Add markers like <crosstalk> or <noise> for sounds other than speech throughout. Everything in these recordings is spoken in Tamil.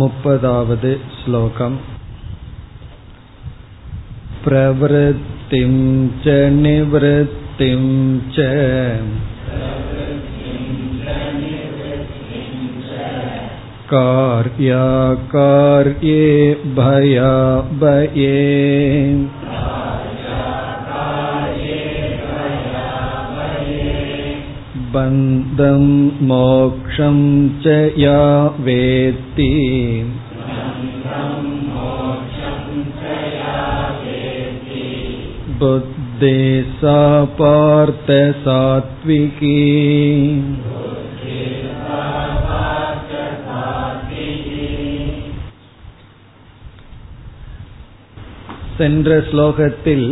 मुपदावद् श्लोकम् प्रवृत्तिं च निवृत्तिं च कार्याकार्ये भयाभये बन्धं मोक्षं च या वेत्ति बुद्धे सा पार्थ सात्विकी சென்ற ஸ்லோகத்தில்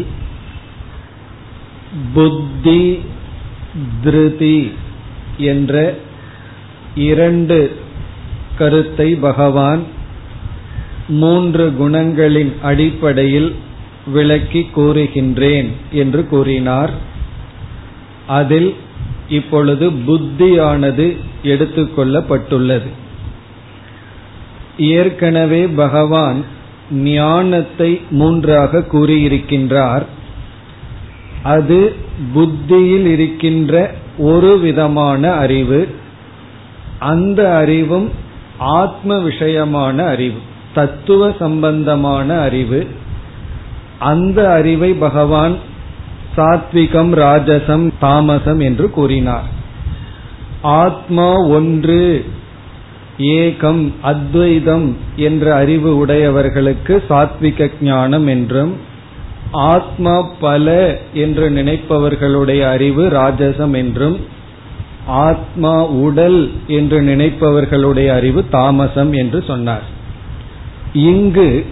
புத்தி திருதி என்ற இரண்டு கருத்தை பகவான் மூன்று குணங்களின் அடிப்படையில் விளக்கி கூறுகின்றேன் என்று கூறினார். அதில் இப்பொழுது புத்தியானது எடுத்துக்கொள்ளப்பட்டுள்ளது. ஏற்கனவே பகவான் ஞானத்தை மூன்றாக கூறியிருக்கின்றார். அது புத்தியில் இருக்கின்ற ஒரு விதமான அறிவு அந்த அறிவும் ஆத்ம விஷயமான அறிவு தத்துவ சம்பந்தமான அறிவு. அந்த அறிவை பகவான் சாத்விகம் ராஜசம் தாமசம் என்று கூறினார். ஆத்மா ஒன்று ஏகம் அத்வைதம் என்ற அறிவு உடையவர்களுக்கு சாத்விக ஞானம் என்றும் ஆத்மா பல என்று நினைப்பவர்களுடைய அறிவு ராஜசம் என்றும் ஆத்மா உடல் என்று நினைப்பவர்களுடைய அறிவு தாமசம் என்று சொன்னார். இங்கு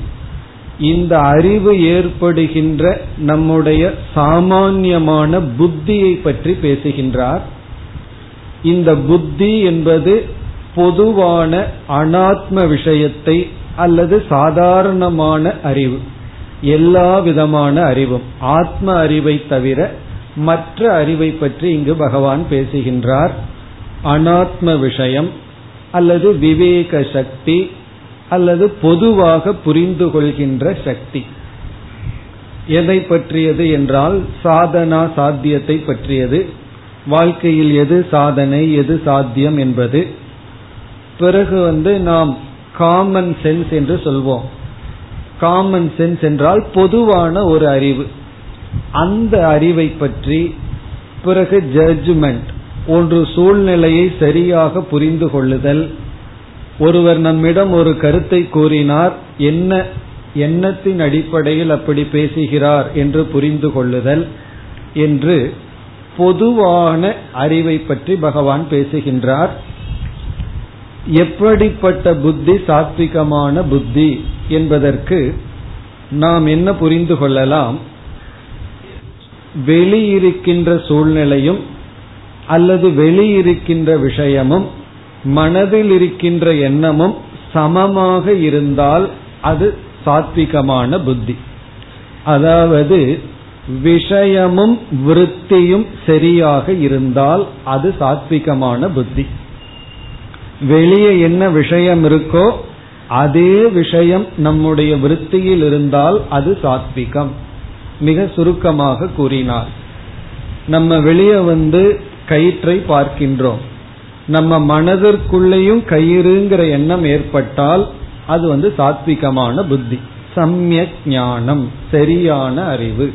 இந்த அறிவு ஏற்படுகின்ற நம்முடைய சாமான்யமான புத்தியை பற்றி பேசுகின்றார். இந்த புத்தி என்பது பொதுவான அனாத்ம விஷயத்தை அல்லது சாதாரணமான அறிவு. எல்லா விதமான அறிவும். ஆத்ம அறிவை தவிர மற்ற அறிவை பற்றி இங்கு பகவான் பேசுகின்றார். அனாத்ம விஷயம் அல்லது விவேக சக்தி அல்லது பொதுவாக புரிந்து கொள்கின்ற சக்தி. எதை பற்றியது என்றால் சாதனா சாத்தியத்தை பற்றியது. வாழ்க்கையில் எது சாதனை எது சாத்தியம் என்பது. பிறகு வந்து நாம் காமன் சென்ஸ் என்று சொல்வோம். காமன் சென்ஸ் என்றால் பொதுவான ஒரு அறிவு. அந்த அறிவை பற்றி பிறகு ஜட்ஜ்மெண்ட் ஒன்று சூழ்நிலையை சரியாக புரிந்து கொள்ளுதல். ஒருவர் நம்மிடம் ஒரு கருத்தை கூறினார் என்ன எண்ணத்தின் அடிப்படையில் அப்படி பேசுகிறார் என்று புரிந்து கொள்ளுதல் என்று பொதுவான அறிவை பற்றி பகவான் பேசுகின்றார். எப்படிப்பட்ட புத்தி சாத்விகமான புத்தி? என்பதற்கு நாம் என்ன புரிந்து கொள்ளலாம்? வெளியிருக்கின்ற சூழ்நிலையும் அல்லது வெளியிருக்கின்ற விஷயமும் மனதில் இருக்கின்ற எண்ணமும் சமமாக இருந்தால் அது சாத்விகமான புத்தி. அதாவது விஷயமும் விருத்தியும் சரியாக இருந்தால் அது சாத்விகமான புத்தி. வெளியே என்ன விஷயம் இருக்கோ அதே விஷயம் நம்முடைய விருத்தியில் இருந்தால் அது சாத்விகம். மிக சுருக்கமாக கூறினார். நம்ம வெளியே வந்து கயிற்றை பார்க்கின்றோம். நம்ம மனதிற்குள்ளேயும் கயிறுங்கிற எண்ணம் ஏற்பட்டால் அது வந்து சாத்விகமான புத்தி. சமயக் ஞானம் சரியான அறிவு.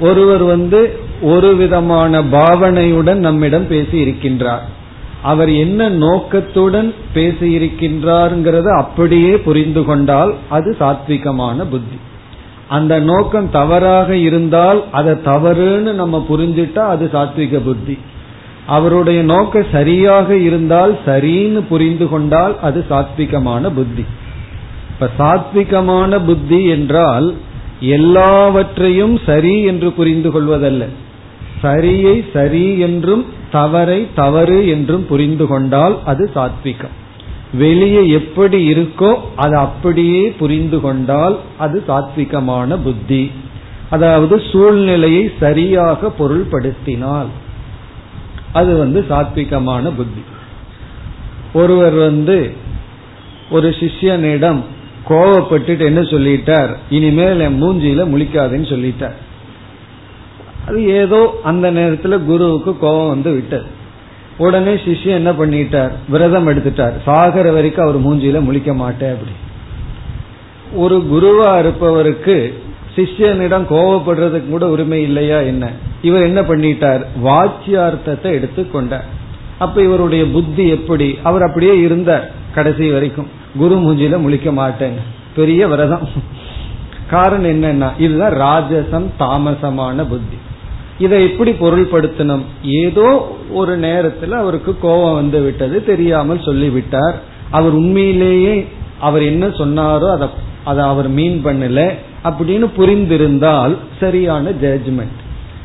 ஒருவர் வந்து ஒரு விதமான பாவனையுடன் நம்மிடம் பேசி இருக்கின்றார் அவர் என்ன நோக்கத்துடன் பேசியிருக்கின்றார்ங்கிறத அப்படியே புரிந்து கொண்டால் அது சாத்விகமான புத்தி. அந்த நோக்கம் தவறாக இருந்தால் அதை தவறுன்னு நம்ம புரிஞ்சிட்டா அது சாத்விக புத்தி. அவருடைய நோக்கம் சரியாக இருந்தால் சரின்னு புரிந்து கொண்டால் அது சாத்விகமான புத்தி. இப்ப சாத்விகமான புத்தி என்றால் எல்லாவற்றையும் சரி என்று புரிந்து கொள்வதல்ல. சரியை சரி என்றும் தவறை தவறு என்றும் புரிந்து கொண்டால் அது சாத்விகம். வெளியே எப்படி இருக்கோ அது அப்படியே புரிந்து கொண்டால் அது சாத்விகமான புத்தி. அதாவது சூழ்நிலையை சரியாக பொருள்படுத்தினால் அது வந்து சாத்விகமான புத்தி. ஒருவர் வந்து ஒரு சிஷ்யனிடம் கோவப்பட்டுட்டு என்ன சொல்லிட்டார்? இனிமேல் என் மூஞ்சியில முழிக்காதுன்னு சொல்லிட்டார். அது ஏதோ அந்த நேரத்துல குருவுக்கு கோபம் வந்து விட்டது. உடனே சிஷ்யன் என்ன பண்ணிட்டார்? விரதம் எடுத்துட்டார். சாகர வரைக்கும் அவர் மூஞ்சியில முழிக்க மாட்டேன் அப்படி. ஒரு குருவா இருப்பவருக்கு சிஷ்யனிடம் கோவப்படுறதுக்கு கூட உரிமை இல்லையா என்ன? இவர் என்ன பண்ணிட்டார்? வாச்சியார்த்தத்தை எடுத்துக்கொண்டார் அப்ப இவருடைய புத்தி எப்படி? அவர் அப்படியே இருந்தார் கடைசி வரைக்கும். குரு மூஞ்சியில முழிக்க மாட்டேங்க பெரிய விரதம். <laughs> காரணம் என்னன்னா இதுதான் ராஜசம் தாமசமான புத்தி. இதை எப்படி பொருள்படுத்தணும்? ஏதோ ஒரு நேரத்தில் அவருக்கு கோபம் வந்து விட்டது தெரியாமல் சொல்லிவிட்டார். அவர் உண்மையிலேயே அவர் என்ன சொன்னாரோ அதை அதை அவர் மீன் பண்ணல அப்படின்னு புரிந்திருந்தால் சரியான ஜட்ஜ்மெண்ட்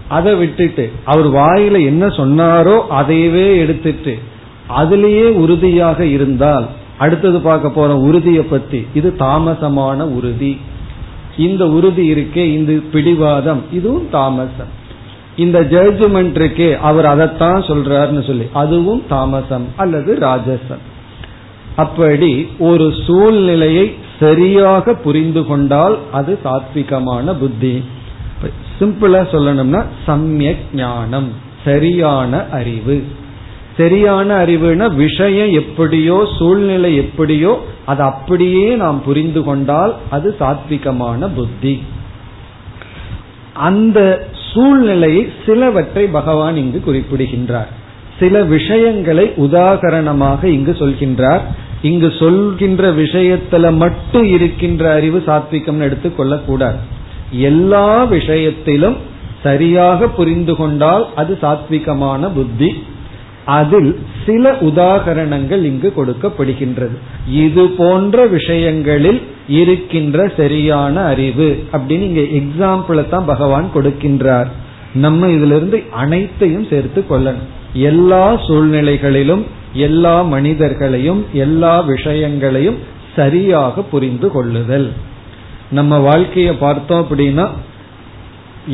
அதை விட்டுட்டு அவர் வாயில என்ன சொன்னாரோ அதையவே எடுத்துட்டு அதுலேயே உறுதியாக இருந்தால் அடுத்தது பார்க்க போற உறுதியை பத்தி இது தாமசமான உறுதி. இந்த உறுதி இருக்கே இந்த பிடிவாதம் இதுவும் தாமசம். இந்த ஜட்ஜ்மெண்ட் இருக்கே அவர் அதைத்தான் சொல்றாருன்னு சொல்லி. அதுவும் தாமசம் அல்லது ராஜசம். அப்படி ஒரு சூழ்நிலையை சரியாக புரிந்து கொண்டால் அது சாத்விகமான புத்தி. சிம்பிளா சொல்லணும்னா சமயக் ஞானம் சரியான அறிவு. சரியான அறிவுனா விஷயம் எப்படியோ சூழ்நிலை எப்படியோ அது அப்படியே நாம் புரிந்து கொண்டால் அது சாத்விகமான புத்தி. அந்த சூழ்நிலையை சிலவற்றை பகவான் இங்கு குறிப்பிடுகின்றார். சில விஷயங்களை உதாகரணமாக இங்கு சொல்கின்றார். இங்கு சொல்கின்ற விஷயத்துல மட்டும் இருக்கின்ற அறிவு சாத்விகம் எடுத்துக் கூடாது எல்லா விஷயத்திலும் சரியாக புரிந்து கொண்டால் அது சாத்விகமான புத்தி. அதில் சில உதாகரணங்கள் இங்கு கொடுக்கப்படுகின்றது. இது போன்ற விஷயங்களில் இருக்கின்ற சரியான அறிவு அப்படின்னு இங்க எக்ஸாம்பிள தான் பகவான் கொடுக்கின்றார். நம்ம இதிலிருந்து அனைத்தையும் சேர்த்து கொள்ளணும். எல்லா சூழ்நிலைகளிலும் எல்லா மனிதர்களையும் எல்லா விஷயங்களையும் சரியாக புரிந்து கொள்ளுதல். நம்ம வாழ்க்கைய பார்த்தோம் அப்படின்னா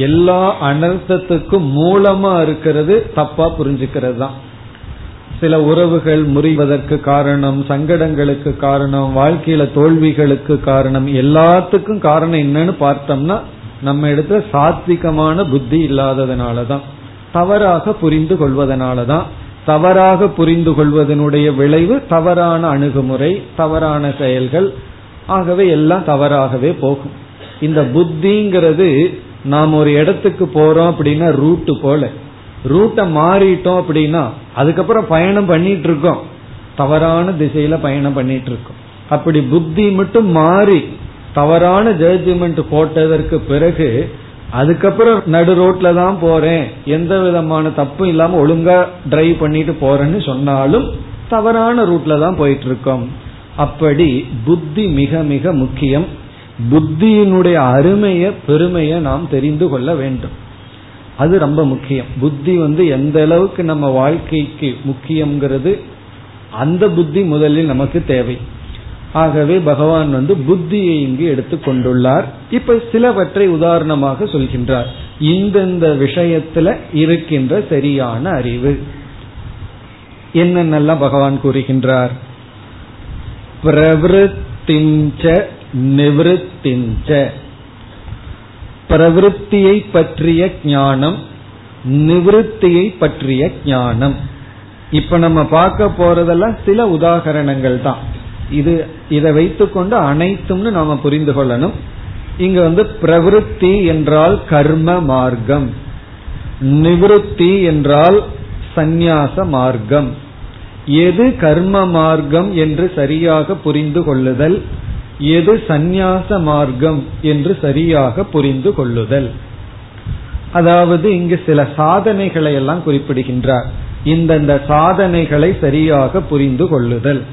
எல்லா அனர்த்தத்துக்கும் மூலமா இருக்கிறது தப்பா புரிஞ்சுக்கிறது தான் சில உறவுகள் முறிவதற்கு காரணம் சங்கடங்களுக்கு காரணம் வாழ்க்கையில தோல்விகளுக்கு காரணம் எல்லாத்துக்கும் காரணம் என்னன்னு பார்த்தோம்னா நம்ம இடத்துல சாத்விகமான புத்தி இல்லாததுனாலதான் தவறாக புரிந்து கொள்வதனாலதான். தவறாக புரிந்து கொள்வதனுடைய விளைவு தவறான அணுகுமுறை தவறான செயல்கள் ஆகவே எல்லாம் தவறாகவே போகும். இந்த புத்திங்கிறது நாம் ஒரு இடத்துக்கு போறோம் அப்படின்னா ரூட்டு போல. ரூட்டை மாறிட்டோம் அப்படின்னா அதுக்கப்புறம் பயணம் பண்ணிட்டு இருக்கோம் தவறான திசையில பயணம் பண்ணிட்டு இருக்கோம் அப்படி புத்தி மட்டும் மாறி தவறான ஜட்ஜ்மெண்ட் போட்டதற்கு பிறகு அதுக்கப்புறம் நடு ரோட்ல தான் போறேன். எந்த விதமான தப்பும் இல்லாம ஒழுங்கா டிரைவ் பண்ணிட்டு போறேன்னு சொன்னாலும் தவறான ரூட்ல தான் போயிட்டு இருக்கோம் அப்படி புத்தி மிக மிக முக்கியம். புத்தியினுடைய அருமைய பெருமைய நாம் தெரிந்து கொள்ள வேண்டும். அது ரொம்ப முக்கியம். புத்தி வந்து எந்த அளவுக்கு நம்ம வாழ்க்கைக்கு முக்கியம்ங்கிறது அந்த புத்தி முதலில் நமக்கு தேவை. ஆகவே பகவான் வந்து புத்தியை இங்கு எடுத்து கொண்டுள்ளார். இப்ப சிலவற்றை உதாரணமாக சொல்கின்றார். இந்தந்த விஷயத்துல இருக்கின்ற சரியான அறிவு. என்னென்னலாம் பகவான் கூறுகின்றார்? பிரவருத்திஞ்ச நிவத்திஞ்ச பிரவிற்த்தியை பற்றிய ஞானம் நிவத்தியை பற்றிய ஞானம். இப்ப நம்ம பார்க்க போறதெல்லாம் சில உதாகரணங்கள் தான். இது இதை வைத்துக்கொண்டு அனைத்தும்னு நாம புரிந்து கொள்ளணும். இங்க வந்து பிரவிற்த்தி என்றால் கர்ம மார்க்கம். நிவத்தி என்றால் சந்நியாச மார்க்கம். எது கர்ம மார்க்கம் என்று சரியாக புரிந்து கொள்ளுதல்? எது சந்நியாச மார்க்கம் என்று சரியாக புரிந்து கொள்ளுதல். அதாவது இங்கு சில சாதனைகளை எல்லாம் குறிப்பிடுகின்றார். இந்தந்த சாதனைகளை சரியாக புரிந்து கொள்ளுதல்.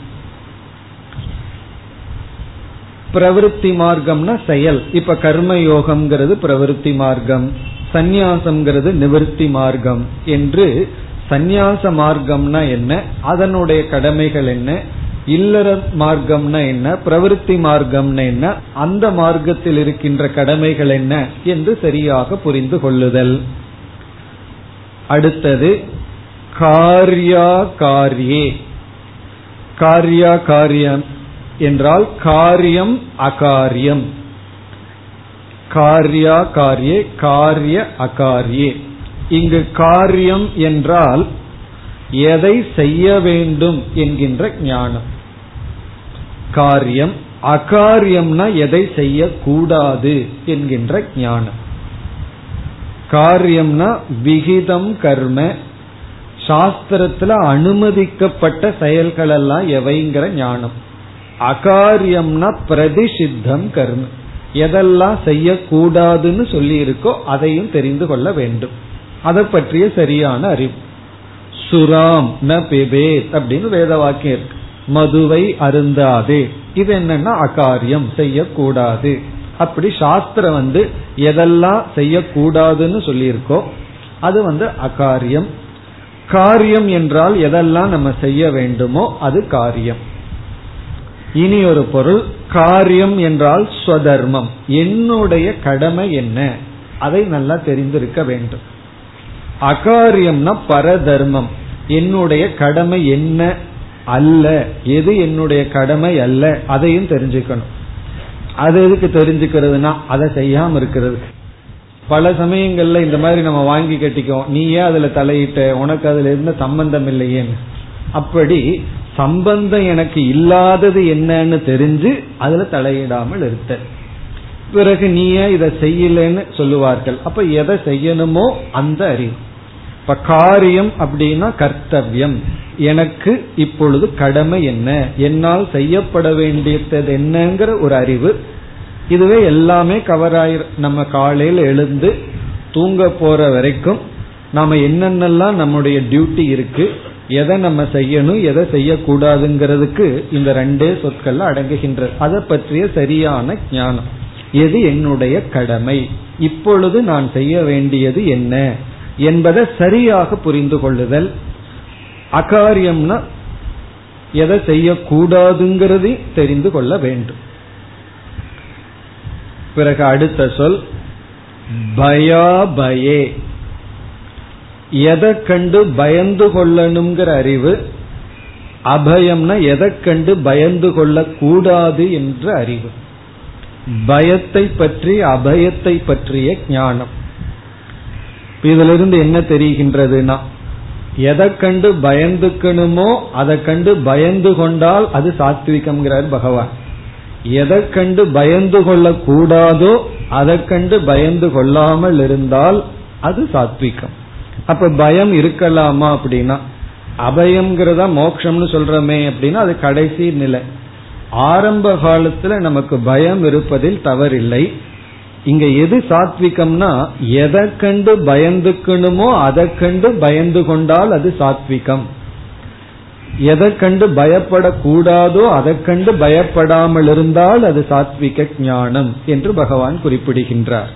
பிரவருத்தி மார்க்கம்னா செயல். இப்ப கர்ம யோகம்ங்கிறது பிரவருத்தி மார்க்கம். சந்நியாசம்ங்கிறது நிவர்த்தி மார்க்கம். என்று சந்நியாச மார்க்கம்னா என்ன? அதனுடைய கடமைகள் என்ன? இல்லற மார்க்கம்னா என்ன பிரவருத்தி மார்க்கம்னா என்ன அந்த மார்க்கத்தில் இருக்கின்ற கடமைகள் என்ன என்று சரியாக புரிந்து கொள்ளுதல். அடுத்தது காரியா காரியே. காரியா காரியம் என்றால் காரியம் அகாரியம். காரியா காரியே காரிய அகாரியே. இங்கு காரியம் என்றால் எதை செய்ய வேண்டும் என்கின்ற ஞானம். காரியம் அகாரியம்னா எதை செய்யக்கூடாது என்கின்ற ஞானம். காரியம்னா விகிதம் கர்ம சாஸ்திரத்துல அனுமதிக்கப்பட்ட செயல்கள் எல்லாம் எவைங்கிற ஞானம். அகாரியம்னா பிரதிஷித்தம் கர்ம. எதெல்லாம் செய்யக்கூடாதுன்னு சொல்லி இருக்கோ அதையும் தெரிந்து கொள்ள வேண்டும். அதை பற்றிய சரியான அறிவு. சுராம் ந பிபேத் அப்படின்னு வேத வாக்கியம் இருக்கு. மதுவை அருந்தாதே. இது என்னன்னா அகாரியம் செய்யக்கூடாது. அப்படி சாஸ்திரம் வந்து எதெல்லாம் செய்யக்கூடாதுன்னு சொல்லியிருக்கோ அது வந்து அகாரியம். காரியம் என்றால் எதெல்லாம் நம்ம செய்ய வேண்டுமோ அது காரியம். இனி ஒரு பொருள் காரியம் என்றால் ஸ்வதர்மம். என்னுடைய கடமை என்ன? அதை நல்லா தெரிந்திருக்க வேண்டும். அகாரியம்னா பரதர்மம். என்னுடைய கடமை என்ன? அல்ல. எது என்னுடைய கடமை அல்ல. அதையும் தெரிஞ்சுக்கணும். அது எதுக்கு தெரிஞ்சுக்கிறதுனா அதை செய்யாம இருக்கிறது. பல சமயங்கள்ல இந்த மாதிரி நம்ம வாங்கி கட்டிக்கோ நீ ஏன் அதுல தலையிட்ட உனக்கு அதுல இருந்த சம்பந்தம் இல்லையேன்னு. அப்படி சம்பந்தம் எனக்கு இல்லாதது என்னன்னு தெரிஞ்சு அதுல தலையிடாமல் இருத்த பிறகு நீ ஏன் இதை செய்யலன்னு சொல்லுவார்கள். அப்ப எதை செய்யணுமோ அந்த அறிவு. இப்ப காரியம் அப்படின்னா கர்த்தவியம். எனக்கு இப்பொழுது கடமை என்ன? என்னால் செய்யப்பட வேண்டியது என்னங்கிற ஒரு அறிவு. இதுவே எல்லாமே கவர் ஆயிரு நம்ம காலையில் எழுந்து தூங்க போற வரைக்கும் நாம என்னென்னலாம் நம்முடைய டியூட்டி இருக்கு எதை நம்ம செய்யணும் எதை செய்யக்கூடாதுங்கிறதுக்கு இந்த ரெண்டே சொற்கள் அடங்குகின்றது. அதை பற்றிய சரியான ஞானம். எது என்னுடைய கடமை? இப்பொழுது நான் செய்ய வேண்டியது என்ன? என்பதை சரியாக புரிந்து கொள்ளுதல். அகாரியம்னா எதை செய்யக்கூடாதுங்கிறது தெரிந்து கொள்ள வேண்டும். பிறகு அடுத்த சொல் பயாபயே. எதை கண்டு பயந்து கொள்ளணுங்கிற அறிவு அபயம்னா எதை கண்டு பயந்து கொள்ளக்கூடாது என்ற அறிவு. பயத்தை பற்றி அபயத்தை பற்றிய ஞானம். இதுல இருந்து என்ன தெரிகின்றதுன்னா எதை கண்டு பயந்துக்கணுமோ அதை கண்டு பயந்து கொண்டால் அது சாத்விகம்ங்கிறார் பகவான். எதை கண்டு பயந்து கொள்ள கூடாதோ அதை கண்டு பயந்து கொள்ளாமல் இருந்தால் அது சாத்விகம். அப்ப பயம் இருக்கலாமா அப்படின்னா அபயம்ங்கிறதா மோக்ஷம்னு சொல்றமே அப்படின்னா அது கடைசி நிலை. ஆரம்ப காலத்துல நமக்கு பயம் இருப்பதில் தவறில்லை. இங்க எது சாத்விகம்னா எதை கண்டு பயந்துக்கணுமோ அதை கண்டு பயந்து கொண்டால் அது சாத்விகம். எதை கண்டு பயப்படக்கூடாதோ அதை கண்டு பயப்படாமல் இருந்தால் அது சாத்விக ஞானம் என்று பகவான் குறிப்பிடுகின்றார்.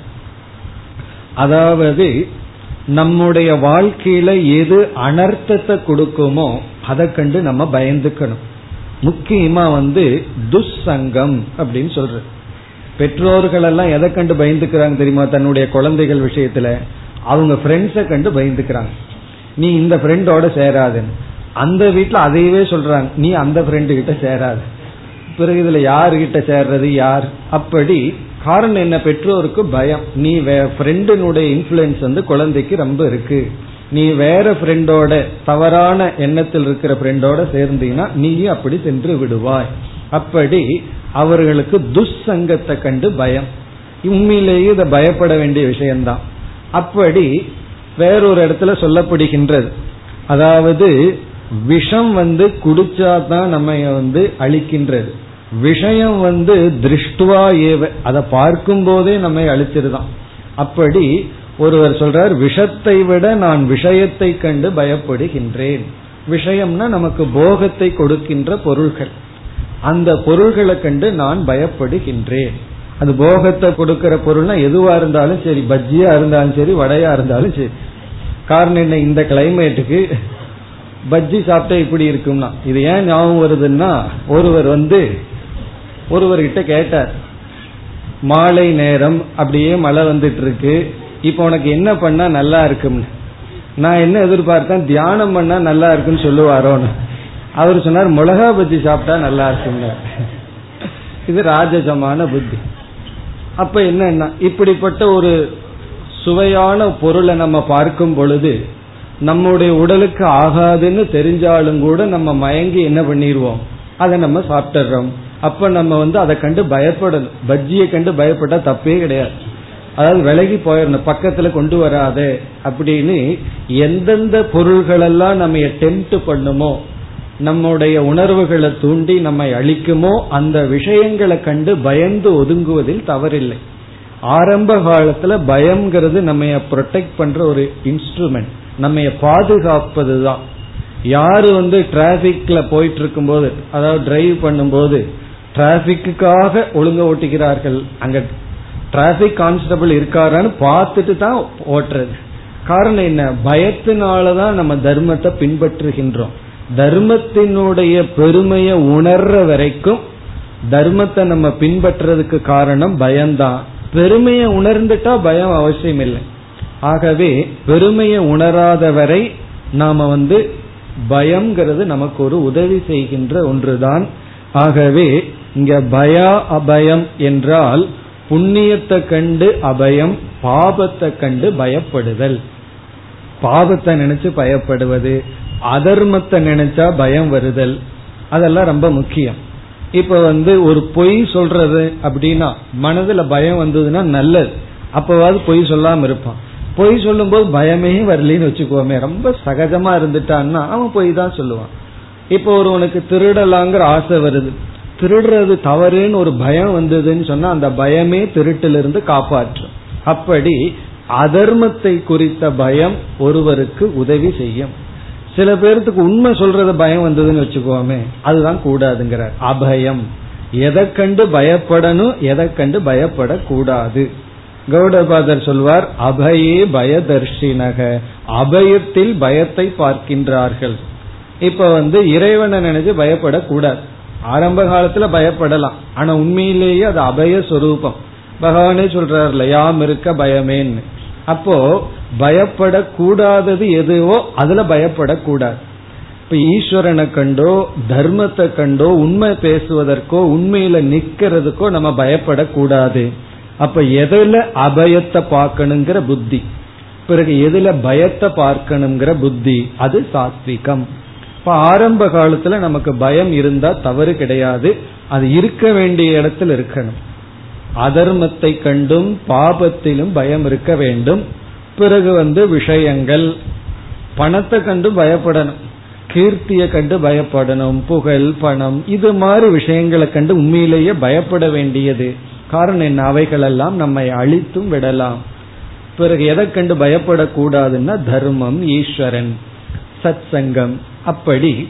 அதாவது நம்முடைய வாழ்க்கையில எது அனர்த்தத்தை கொடுக்குமோ அதை கண்டு நம்ம பயந்துக்கணும். முக்கியமா வந்து துஸ்சங்கம் அப்படின்னு சொல்ற பெற்றோர்கள் எல்லாம் எதை கண்டு பயந்துக்கிறாங்க தெரியுமா? தன்னுடைய குழந்தைகள் விஷயத்துல. அவங்க ஃப்ரெண்ட்ஸை கண்டு பயந்துக்கிறாங்க. நீ இந்த ஃப்ரெண்டோட சேராதுன்னு. அந்த வீட்டுல அதையவே சொல்றாங்க. நீ அந்த ஃப்ரெண்டு கிட்ட சேராது. பிறகு இதுல யாருகிட்ட சேர்றது? யார்? அப்படி காரணம் என்ன? பெற்றோருக்கு பயம். நீ ஃப்ரெண்டினுடைய இன்ஃபுளுன்ஸ் வந்து குழந்தைக்கு ரொம்ப இருக்கு. நீ வேற ஃப்ரெண்டோட தவறான எண்ணத்தில் இருக்கிற ஃப்ரெண்டோட சேர்ந்தீங்கன்னா நீயும் அப்படி சென்று விடுவாய். அப்படி அவர்களுக்கு துஷ்சங்கத்தை கண்டு பயம். உண்மையிலேயே இதை பயப்பட வேண்டிய விஷயம்தான். அப்படி வேறொரு இடத்துல சொல்லப்படுகின்றது. அதாவது விஷம் வந்து குடிச்சாதான் நம்ம வந்து அழிக்கின்றது. விஷயம் வந்து திருஷ்டுவா ஏவ அதை பார்க்கும் போதே நம்மை அழிச்சிருதான். அப்படி ஒருவர் சொல்றார் விஷத்தை விட நான் விஷயத்தை கண்டு பயப்படுகின்றேன். விஷயம்னா நமக்கு போகத்தை கொடுக்கின்ற பொருள்கள். அந்த பொருள்களை கண்டு நான் பயப்படுகின்றேன். அது போகத்தை கொடுக்கிற பொருள்னா எதுவா இருந்தாலும் சரி பஜ்ஜியா இருந்தாலும் சரி வடையா இருந்தாலும் சரி. காரணம் என்ன? இந்த கிளைமேட்டுக்கு பஜ்ஜி சாப்பிட்டா இப்படி இருக்கும்னா. இது ஏன் ஞாபகம் வருதுன்னா ஒருவர் வந்து ஒருவர்கிட்ட கேட்டார் மாலை நேரம் அப்படியே மழை வந்துட்டு இருக்கு இப்ப உனக்கு என்ன பண்ணா நல்லா இருக்கும்னு? நான் என்ன எதிர்பார்த்தேன்? தியானம் பண்ணா நல்லா இருக்குன்னு சொல்லுவாரோன்னு. அவர் சொன்னார் மிளகா பஜ்ஜி சாப்பிட்டா நல்லா இருக்குங்க இது ராஜசமான புத்தி. அப்ப என்னன்னா இப்படிப்பட்ட ஒரு சுவையான பொருளை நம்ம பார்க்கும் பொழுது நம்முடைய உடலுக்கு ஆகாதுன்னு தெரிஞ்சாலும் கூட நம்ம மயங்கி என்ன பண்ணிடுவோம் அதை நம்ம சாப்பிட்டுறோம். அப்ப நம்ம வந்து அதை கண்டு பயப்படணும். பஜ்ஜியை கண்டு பயப்பட்டா தப்பே கிடையாது. அதாவது விலகி போயிடணும் பக்கத்துல கொண்டு வராதே அப்படின்னு எந்தெந்த பொருள்களெல்லாம் நம்ம டெம்ட் பண்ணுமோ நம்முடைய உணர்வுகளை தூண்டி நம்மை அழிக்குமோ அந்த விஷயங்களை கண்டு பயந்து ஒதுங்குவதில் தவறில்லை. ஆரம்ப காலத்துல பயம்ங்கிறது நம்ம ப்ரொடெக்ட் பண்ற ஒரு இன்ஸ்ட்ருமெண்ட் நம்ம பாதுகாப்பது தான் யாரு வந்து டிராபிக்ல போயிட்டு இருக்கும் போது அதாவது டிரைவ் பண்ணும்போது டிராபிக்காக ஒழுங்க ஓட்டிக்கிறார்கள். அங்க டிராபிக் கான்ஸ்டபிள் இருக்காரான்னு பார்த்துட்டு தான் ஓட்டுறது. காரணம் என்ன? பயத்தினாலதான் நம்ம தர்மத்தை பின்பற்றுகின்றோம். தர்மத்தினுடைய பெருமையை உணர்ற வரைக்கும் தர்மத்தை நம்ம பின்பற்றுறதுக்கு காரணம் பயம்தான். பெருமையை உணர்ந்துட்டா பயம் அவசியம் இல்லை ஆகவே பெருமையை உணராத வரை நாம வந்து பயம்ங்கிறது நமக்கு ஒரு உதவி செய்கின்ற ஒன்றுதான். ஆகவே இங்க பயா அபயம் என்றால் புண்ணியத்தை கண்டு அபயம் பாபத்தை கண்டு பயப்படுதல். பாவத்தை நினைச்சு பயப்படுவது அதர்மத்தை நினைச்சா பயம் வருதல். அதெல்லாம் ரொம்ப முக்கியம். இப்ப வந்து ஒரு பொய் சொல்றது அப்படின்னா மனதுல பயம் வந்ததுன்னா நல்லது. அப்பவாது பொய் சொல்லாம இருப்பான். பொய் சொல்லும் போது பயமே வரலன்னு வச்சுக்கோமே ரொம்ப சகஜமா இருந்துட்டான்னா அவன் பொய் தான் சொல்லுவான். இப்போ ஒருவனுக்கு திருடலாங்கிற ஆசை வருது. திருடுறது தவறுன்னு ஒரு பயம் வந்ததுன்னு சொன்னா அந்த பயமே திருட்டிலிருந்து காப்பாற்றும். அப்படி அதர்மத்தை குறித்த பயம் ஒருவருக்கு உதவி செய்யும். சில பேர்த்துக்கு உண்மை சொல்றது பயம் வந்ததுன்னு வச்சுக்கோமே அதுதான் கூடாதுங்கிறார். அபயம். எதை கண்டு பயப்படணும் எதை கண்டு பயப்படக்கூடாது. கௌடபாதர் சொல்வார் அபயே பயதர்ஷினக. அபயத்தில் பயத்தை பார்க்கின்றார்கள். இப்ப வந்து இறைவனை நினைச்சு பயப்படக்கூடாது. ஆரம்ப காலத்துல பயப்படலாம். ஆனா உண்மையிலேயே அது அபய சொரூபம். பகவானே சொல்றார் யாம் இருக்க பயமேன்னு. அப்போ பயப்படக்கூடாதது எதுவோ அதுல பயப்படக்கூடாது. இப்ப ஈஸ்வரனை கண்டோ தர்மத்தை கண்டோ உண்மை பேசுவதற்கோ உண்மையில நிக்கிறதுக்கோ நம்ம பயப்படக்கூடாது. அப்ப எதுல அபயத்தை பார்க்கணுங்கிற புத்தி. பிறகு எதுல பயத்தை பார்க்கணுங்கிற புத்தி அது சாத்விகம். இப்ப ஆரம்ப காலத்துல நமக்கு பயம் இருந்தா தவறு கிடையாது. அது இருக்க வேண்டிய இடத்துல இருக்கணும். அதர்மத்தை கண்டும் பாபத்திலும் பயம் இருக்க வேண்டும். பிறகு வந்து விஷயங்கள். பணத்தை கண்டு பயப்படணும். கீர்த்தியை கண்டு பயப்படணும். புகழ் பணம் இது மாதிரி விஷயங்களை கண்டு உண்மையிலேயே பயப்பட வேண்டியது. காரணம் என்ன? அவைகளெல்லாம் நம்மை அழித்தும் விடலாம். பிறகு எதை கண்டு பயப்படக்கூடாதுன்னா தர்மம் ஈஸ்வரன் சத் சங்கம் அப்படி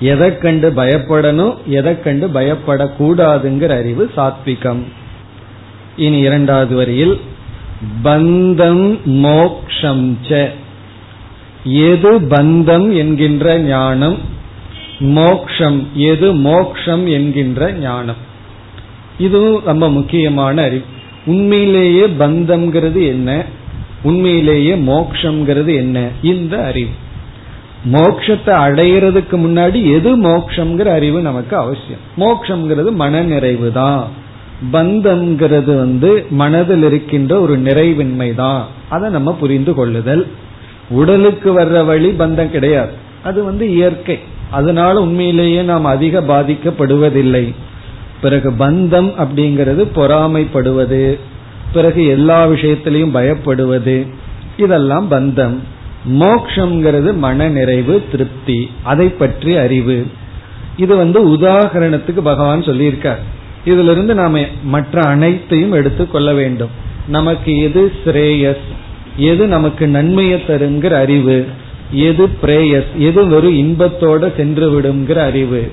எதை கண்டு பயப்படணும் எதை கண்டு பயப்படக்கூடாதுங்கிற அறிவு சாத்விகம். இனி இரண்டாவது வரியில் பந்தம் மோக்ஷம் எது பந்தம் என்கின்ற ஞானம் மோக்ஷம் எது மோக்ஷம் என்கின்ற ஞானம். இதுவும் ரொம்ப முக்கியமான அறிவு. உண்மையிலேயே பந்தம்ங்கிறது என்ன? உண்மையிலேயே மோக்ஷங்கிறது என்ன? இந்த அறிவு. மோக்ஷத்தை அடையிறதுக்கு முன்னாடி எது மோக்ஷங்கிற அறிவு நமக்கு அவசியம். மோக்ஷங்கிறது மன நிறைவு தான் பந்தம்ங்கிறது வந்து மனதில் இருக்கின்ற ஒரு நிறைவின்மை தான் அதை நம்ம புரிந்து கொள்ளுதல். உடலுக்கு வர்ற வழி பந்தம் கிடையாது. அது வந்து இயற்கை. அதனால உண்மையிலேயே நாம் அதிக பாதிக்கப்படுவதில்லை. பிறகு பந்தம் அப்படிங்கிறது பொறாமைப்படுவது. பிறகு எல்லா விஷயத்திலையும் பயப்படுவது. இதெல்லாம் பந்தம். மோக்ஷங்கிறது மன நிறைவு திருப்தி. அதை பற்றி அறிவு. இது வந்து உதாகரணத்துக்கு பகவான் சொல்லியிருக்கார். இதுல இருந்து நாம மற்ற அனைத்தையும் எடுத்து கொள்ள வேண்டும். நமக்கு எது ஸ்ரேயஸ்? எது நமக்கு நன்மையை தருங்கிற அறிவு? எது பிரேயஸ்? எது வெறும் இன்பத்தோட சென்று விடுங்கிற அறிவு?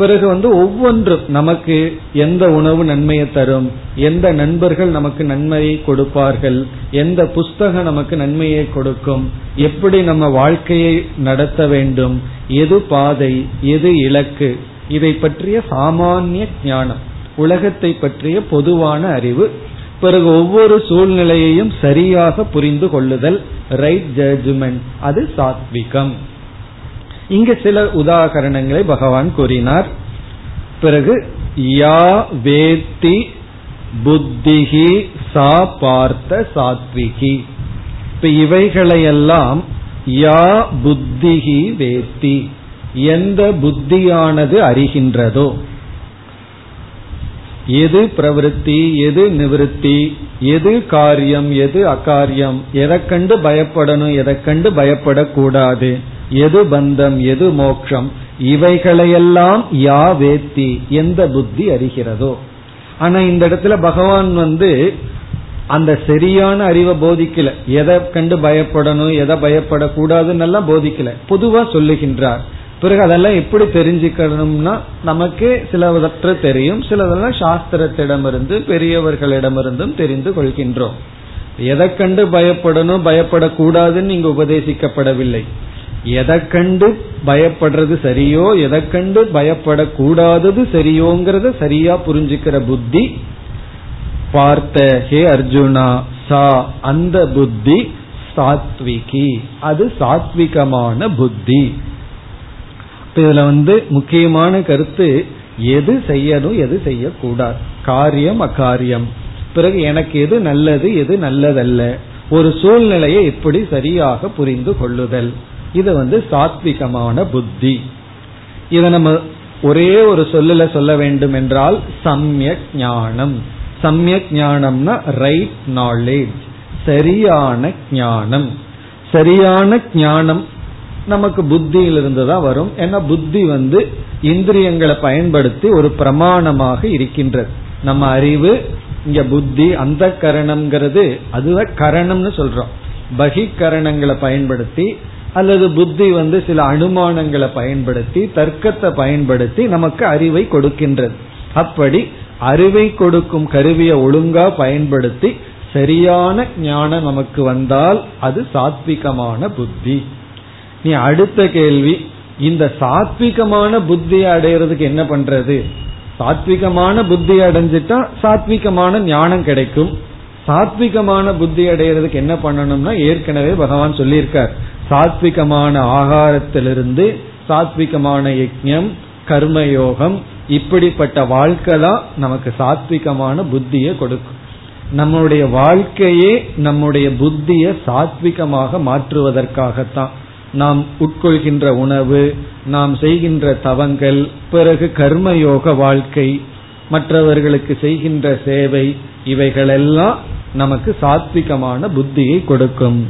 பிறகு வந்து ஒவ்வொன்றும் நமக்கு எந்த உணவு நன்மையை தரும் எந்த நண்பர்கள் நமக்கு நன்மையை கொடுப்பார்கள் எந்த புஸ்தகம் நமக்கு நன்மையை கொடுக்கும் எப்படி நம்ம வாழ்க்கையை நடத்த வேண்டும் எது பாதை எது இலக்கு இதை பற்றிய சாமானிய ஞானம் உலகத்தை பற்றிய பொதுவான அறிவு பிறகு ஒவ்வொரு சூழ்நிலையையும் சரியாக புரிந்து கொள்ளுதல் ரைட் ஜட்ஜ்மெண்ட் அது சாத்விகம். இங்கு சில உதாகரணங்களை பகவான் கூறினார். பிறகு யா வேத்தி புத்திகி சா பார்த்த சாத்விகி. இப்ப இவைகளையெல்லாம் யா புத்திகி வேத்தி எந்த புத்தியானது அறிகின்றதோ. எது பிரவருத்தி எது நிவிருத்தி எது காரியம் எது அகாரியம் எதை கண்டு பயப்படணும் எதை கண்டு பயப்படக்கூடாது. எது பந்தம் எது மோக்ஷம் இவைகளையெல்லாம் யா வேத்தி எந்த புத்தி அறிகிறதோ. ஆனா இந்த இடத்துல பகவான் வந்து அந்த சரியான அறிவை போதிக்கல. எதை கண்டு பயப்படணும் எதை பயப்படக்கூடாதுன்னு எல்லாம் போதிக்கல. பொதுவா சொல்லுகின்றார். பிறகு அதெல்லாம் எப்படி தெரிஞ்சுக்கணும்னா நமக்கு சிலவற்றை தெரியும் சிலதெல்லாம் சாஸ்திரத்திடமிருந்து பெரியவர்களிடமிருந்தும் தெரிந்து கொள்கின்றோம். எதை கண்டு பயப்படணும் பயப்படக்கூடாதுன்னு இங்கு உபதேசிக்கப்படவில்லை. எதை கண்டு பயப்படுறது சரியோ எதை கண்டு பயப்படக்கூடாதது சரியோங்கிறத சரியா புரிஞ்சுக்கிற புத்தி பார்த்த ஹே அர்ஜுனா சா அந்த புத்தி சாத்விகி. அது சாத்விகமான புத்தி. இதுல வந்து முக்கியமான கருத்து எது செய்யணும் எது செய்யக்கூடாது. காரியம் அக்காரியம் பிறகு எனக்கு எது நல்லது எது நல்லதல்ல. ஒரு சூழ்நிலையை எப்படி சரியாக புரிந்து கொள்ளுதல். இது வந்து சாத்விகமான புத்தி. இதை நம்ம ஒரே ஒரு சொல்லுல சொல்ல வேண்டும் என்றால் சமயக் ஞானம். சமயக் ஞானம்னா ரைட் நாலேஜ் சரியான ஞானம். சரியான ஞானம் நமக்கு புத்தியிலிருந்து தான் வரும். ஏன்னா புத்தி வந்து இந்திரியங்களை பயன்படுத்தி ஒரு பிரமாணமாக இருக்கின்றது. நம்ம அறிவு இங்க புத்தி அந்த கரணம்ங்கிறது அதுதான் கரணம்னு சொல்றோம். பகிகரணங்களை பயன்படுத்தி அல்லது புத்தி வந்து சில அனுமானங்களை பயன்படுத்தி தர்க்கத்தை பயன்படுத்தி நமக்கு அறிவை கொடுக்கின்றது. அப்படி அறிவை கொடுக்கும் கருவியை ஒழுங்கா பயன்படுத்தி சரியான ஞானம் நமக்கு வந்தால் அது சாத்விகமான புத்தி. நீ அடுத்த கேள்வி இந்த சாத்விகமான புத்தியை அடையிறதுக்கு என்ன பண்றது? சாத்விகமான புத்தி அடைஞ்சிட்டா சாத்விகமான ஞானம் கிடைக்கும். சாத்விகமான புத்தி அடையிறதுக்கு என்ன பண்ணணும்னா ஏற்கனவே பகவான் சொல்லியிருக்கார். சாத்விகமான ஆகாரத்திலிருந்து சாத்விகமான யஜ்யம் கர்மயோகம் இப்படிப்பட்ட வாழ்க்கை தான் நமக்கு சாத்விகமான புத்தியை கொடுக்கும். நம்முடைய வாழ்க்கையே நம்முடைய புத்தியை சாத்விகமாக மாற்றுவதற்காகத்தான். நாம் உட்கொள்கின்ற உணவு நாம் செய்கின்ற தவங்கள் பிறகு கர்மயோக வாழ்க்கை மற்றவர்களுக்கு செய்கின்ற சேவை இவைகளெல்லாம் நமக்கு சாத்விகமான புத்தியை கொடுக்கும்.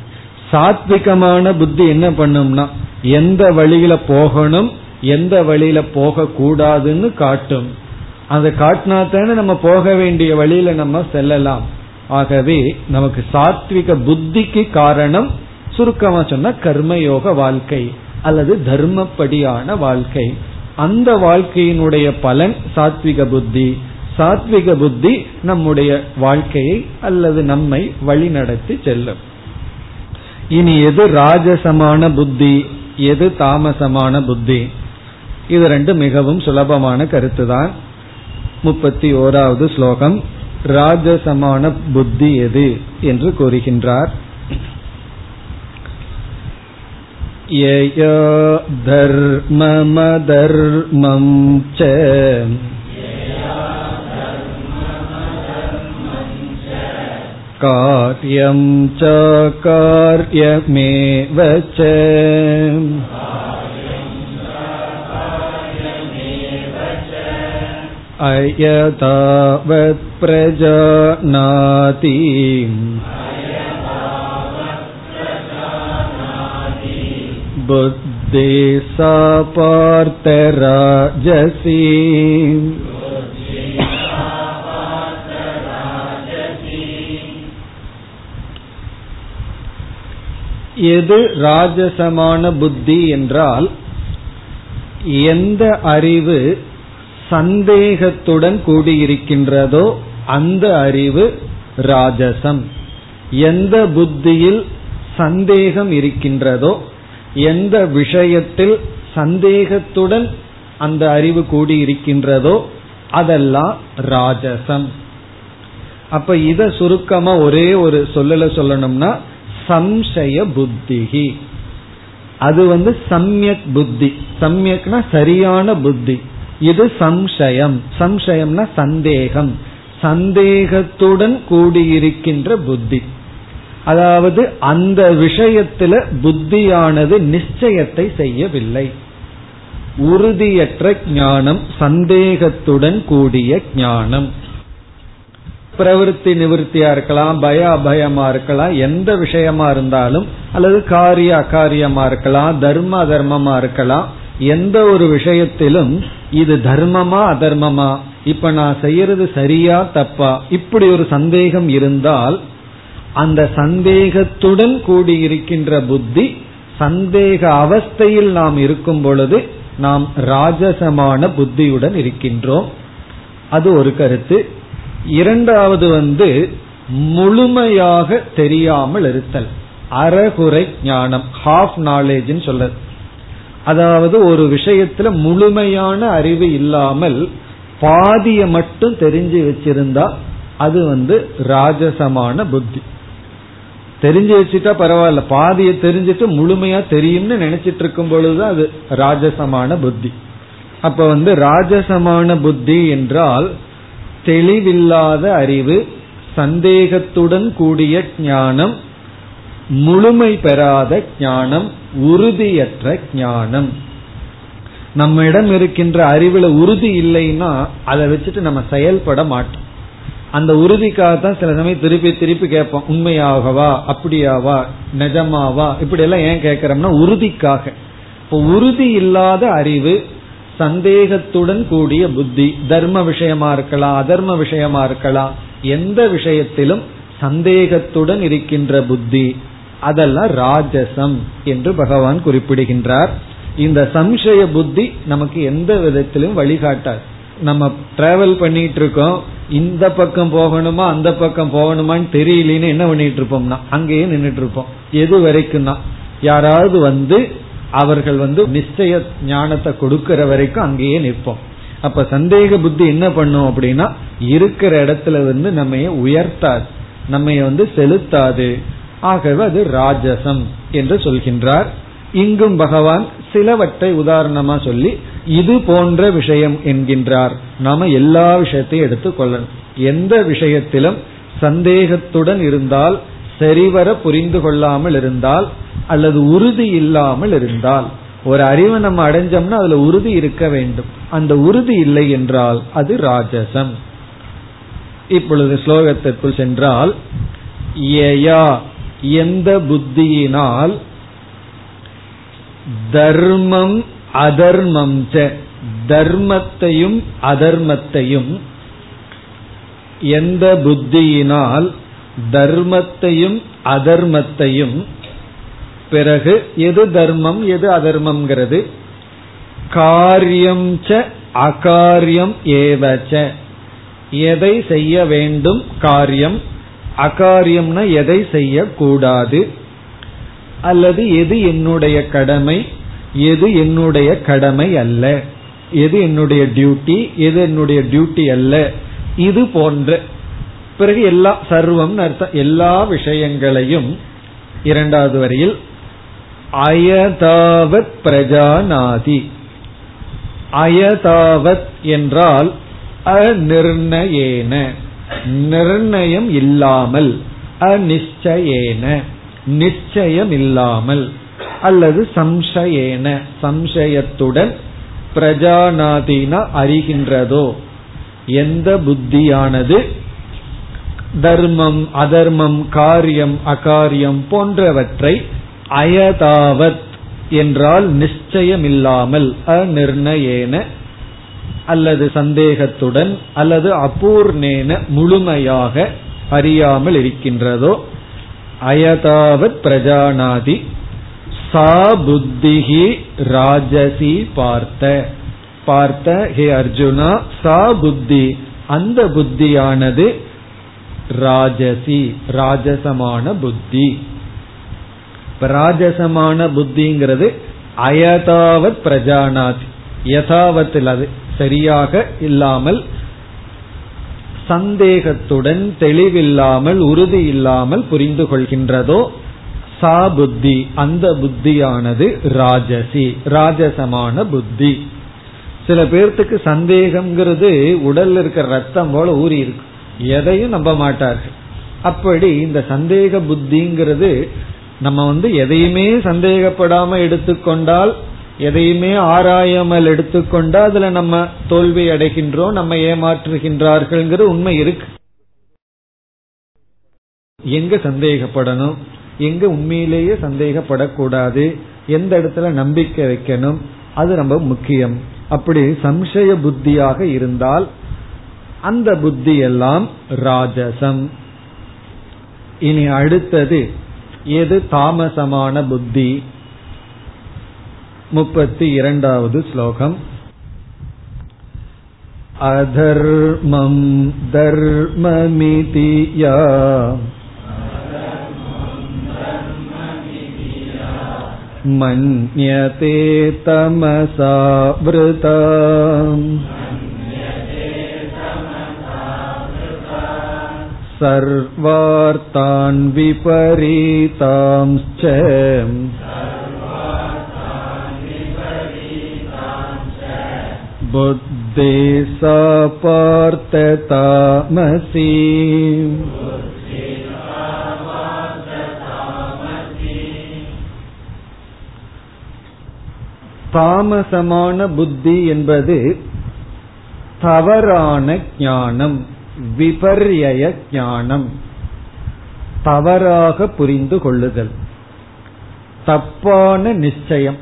சாத்விகமான புத்தி என்ன பண்ணும்னா எந்த வழியில போகணும் எந்த வழியில போக கூடாதுன்னு காட்டும். அதை காட்டினா தானே நம்ம போக வேண்டிய வழியில நம்ம செல்லலாம். ஆகவே நமக்கு சாத்விக புத்திக்கு காரணம் சுருக்கமா சொன்னா கர்மயோக வாழ்க்கை அல்லது தர்மப்படியான வாழ்க்கை. அந்த வாழ்க்கையினுடைய பலன் சாத்விக புத்தி. சாத்விக புத்தி நம்முடைய வாழ்க்கையை அல்லது நம்மை வழிநடத்தி செல்லும். இனி எது ராஜசமான புத்தி எது தாமசமான புத்தி இது ரெண்டு மிகவும் சுலபமான கருத்து தான் முப்பத்தி ஓராவது ஸ்லோகம் ராஜசமான புத்தி எது என்று கூறுகின்றார் यया धर्ममधर्मं च कार्यं च कार्यमेव च अयतावत् प्रजानाति बुद्धि सा पार्थराजसी எது ராஜசமான புத்தி என்றால் எந்த அறிவு சந்தேகத்துடன் கூடியிருக்கின்றதோ அந்த அறிவு ராஜசம். எந்த புத்தியில் சந்தேகம் இருக்கின்றதோ எந்த விஷயத்தில் சந்தேகத்துடன் அந்த அறிவு கூடி இருக்கின்றதோ அதெல்லாம் ராஜசம். அப்ப இத சுருக்கமா ஒரே ஒரு சொல்லல சொல்லணும்னா சம்சய புத்திகி அது வந்து சம்யக் புத்தி. சம்யக்னா சரியான புத்தி. இது சம்சயம். சம்சயம்னா சந்தேகம். சந்தேகத்துடன் கூடியிருக்கின்ற புத்தி. அதாவது அந்த விஷயத்துல புத்தியானது நிச்சயத்தை செய்யவில்லை. உறுதியற்ற ஞானம் சந்தேகத்துடன் கூடிய ஞானம். பிரவருத்தி நிவர்த்தியா இருக்கலாம் பய அபயமா இருக்கலாம் எந்த விஷயமா இருந்தாலும் அல்லது காரிய அகாரியமா இருக்கலாம் தர்ம அதர்மமா இருக்கலாம் எந்த ஒரு விஷயத்திலும் இது தர்மமா அதர்மமா? இப்ப நான் செய்யறது சரியா தப்பா? இப்படி ஒரு சந்தேகம் இருந்தால் அந்த சந்தேகத்துடன் கூடியிருக்கின்ற புத்தி சந்தேக அவஸ்தையில் நாம் இருக்கும் பொழுது நாம் ராஜசமான புத்தியுடன் இருக்கின்றோம். அது ஒரு கருத்து. இரண்டாவது வந்து முழுமையாக தெரியாமல் இருத்தல். அறகுறை ஞானம் ஹாஃப் நாலேஜ் சொல்றது. அதாவது ஒரு விஷயத்துல முழுமையான அறிவு இல்லாமல் பாதிய மட்டும் தெரிஞ்சு வச்சிருந்தா அது வந்து ராஜசமான புத்தி. தெரிஞ்சு வச்சுட்டா பரவாயில்ல. பாதியை தெரிஞ்சுட்டு முழுமையா தெரியும்னு நினைச்சிட்டு இருக்கும் பொழுது அது ராஜசமான புத்தி. அப்ப வந்து ராஜசமான புத்தி என்றால் தெளிவில்லாத அறிவு சந்தேகத்துடன் கூடிய ஞானம் முழுமை பெறாத ஞானம் உறுதியற்ற ஞானம். நம்மிடம் இருக்கின்ற அறிவுல உறுதி இல்லைன்னா அதை வச்சுட்டு நம்ம செயல்பட மாட்டோம். அந்த உறுதிக்காக தான் சில சமயம் திருப்பி திருப்பி கேட்போம் உண்மையாகவா அப்படியாவா நிஜமாவா இப்படி எல்லாம் ஏன் கேட்கிறோம்னா உறுதிக்காக. இப்போ உறுதி இல்லாத அறிவு சந்தேகத்துடன் கூடிய புத்தி. தர்ம விஷயமா இருக்கலாம் அதர்ம விஷயமா இருக்கலாம் எந்த விஷயத்திலும் சந்தேகத்துடன் இருக்கின்ற புத்தி. அதெல்லாம் ராஜசம் என்று பகவான் குறிப்பிடுகின்றார். இந்த சம்சய புத்தி நமக்கு எந்த விதத்திலும் வழிகாட்டாது. நம்ம டிராவல் பண்ணிட்டு இருக்கோம் இந்த பக்கம் போகணுமா அந்த பக்கம் போகணுமான்னு தெரியலன்னு என்ன பண்ணிட்டு இருப்போம்னா அங்கேயே நின்றுட்டு இருப்போம் எது வரைக்கும்னா யாராவது வந்து அவர்கள் வந்து நிச்சய ஞானத்தை கொடுக்கிற வரைக்கும் அங்கேயே நிற்போம். அப்ப சந்தேக புத்தி என்ன பண்ணும் அப்படின்னா இருக்கிற இடத்துல வந்து நம்ம உயர்த்தாது நம்ம வந்து செலுத்தாது. ஆகவே அது ராஜசம் என்று சொல்கின்றார். இங்கும் பகவான் சிலவற்றை உதாரணமா சொல்லி இது போன்ற விஷயம் என்கின்றார். நாம எல்லா விஷயத்தையும் எடுத்துக்கொள்ளணும். எந்த விஷயத்திலும் சந்தேகத்துடன் இருந்தால் சரிவர புரிந்து கொள்ளாமல் இருந்தால் அல்லது உறுதி இல்லாமல் இருந்தால் ஒரு அறிவை நம்ம அடைஞ்சோம்னா அதுல உறுதி இருக்க வேண்டும். அந்த உறுதி இல்லை என்றால் அது ராஜசம். இப்பொழுது ஸ்லோகத்திற்குள் சென்றால் ஏயா எந்த புத்தியினால் தர்மம் அதர்மம் தர்மத்தையும் அதர்மத்தையும் எந்த புத்தியினால் தர்மத்தையும் அதர்மத்தையும் பிறகு எது தர்மம் எது அதர்மம்ங்கிறது? காரியம் ச அகாரியம் ஏவச்ச எதை செய்ய வேண்டும்? காரியம். அகாரியம்னா எதை செய்யக்கூடாது? அல்லது எது என்னுடைய கடமை? எது என்னுடைய கடமை அல்ல? எது என்னுடைய டியூட்டி? எது என்னுடைய டியூட்டி அல்ல? இது போன்ற பிறகு எல்லா சர்வம் அர்த்தம். எல்லா விஷயங்களையும் இரண்டாவது வரையில் அயதாவத் பிரஜாநாதி. அயதாவத் என்றால் அநிர்ணயேன. நிர்ணயம் இல்லாமல் அநிச்சயேன. நிச்சயம் இல்லாமல் அல்லது சம்சயேன. சம்சயத்துடன் பிரஜாநாதினா அறிகின்றதோ? எந்த புத்தியானது? தர்மம் அதர்மம் காரியம் அகாரியம் போன்றவற்றை அயதாவத் என்றால் நிச்சயமில்லாமல் அநிர்ணயேன அல்லது சந்தேகத்துடன் அல்லது அபூர்ணேன முழுமையாக அறியாமல் இருக்கின்றதோ அயதாவத் பிரஜானாதி சா புத்திகி ராஜசி பார்த்த. பார்த்த ஹே அர்ஜுனா சா புத்தி அந்த புத்தியானது ராஜசி ராஜசமான புத்தி. ராஜசமான புத்திங்கிறது அயதாவத் பிரஜானாத். யதாவத்தில் அது சரியாக இல்லாமல் சந்தேகத்துடன் தெளிவில்லாமல் உறுதி இல்லாமல் புரிந்து கொள்கின்றதோ சா புத்தி. அந்த புத்தியானது ராஜசி ராஜசமான புத்தி. சில பேர்த்துக்கு சந்தேகம்ங்கிறது உடல்ல இருக்கிற ரத்தம் போல ஊறி இருக்கு. எதையும் நம்ப மாட்டார்கள். அப்படி இந்த சந்தேக புத்திங்கிறது நம்ம வந்து எதையுமே சந்தேகப்படாம எடுத்துக்கொண்டால் எதையுமே ஆராயாமல் எடுத்துக்கொண்டா அதுல நம்ம தோல்வி அடைகின்றோம் நம்ம ஏமாற்றுகின்றார்கள்ங்கிற உண்மை இருக்கு. எங்க சந்தேகப்படணும்? எங்க உண்மையிலேயே சந்தேகப்படக்கூடாது? எந்த இடத்துல நம்பிக்கை வைக்கணும்? அது ரொம்ப முக்கியம். அப்படி சம்சய புத்தியாக இருந்தால் அந்த புத்தி எல்லாம் ராஜசம் இனி அடுத்தது எது தாமசமான புத்தி முப்பத்தி இரண்டாவது ஸ்லோகம் அதர்மம் தர்மமிதி யா मन्यते तमसा वृता सर्वार्तान् विपरीतांश्च बुद्धे सा पार्थतामसि தாமசமான புத்தி என்பது தவறான ஞானம் விபர்ய ஞானம். தவறாக புரிந்து கொள்ளுதல். தப்பான நிச்சயம்.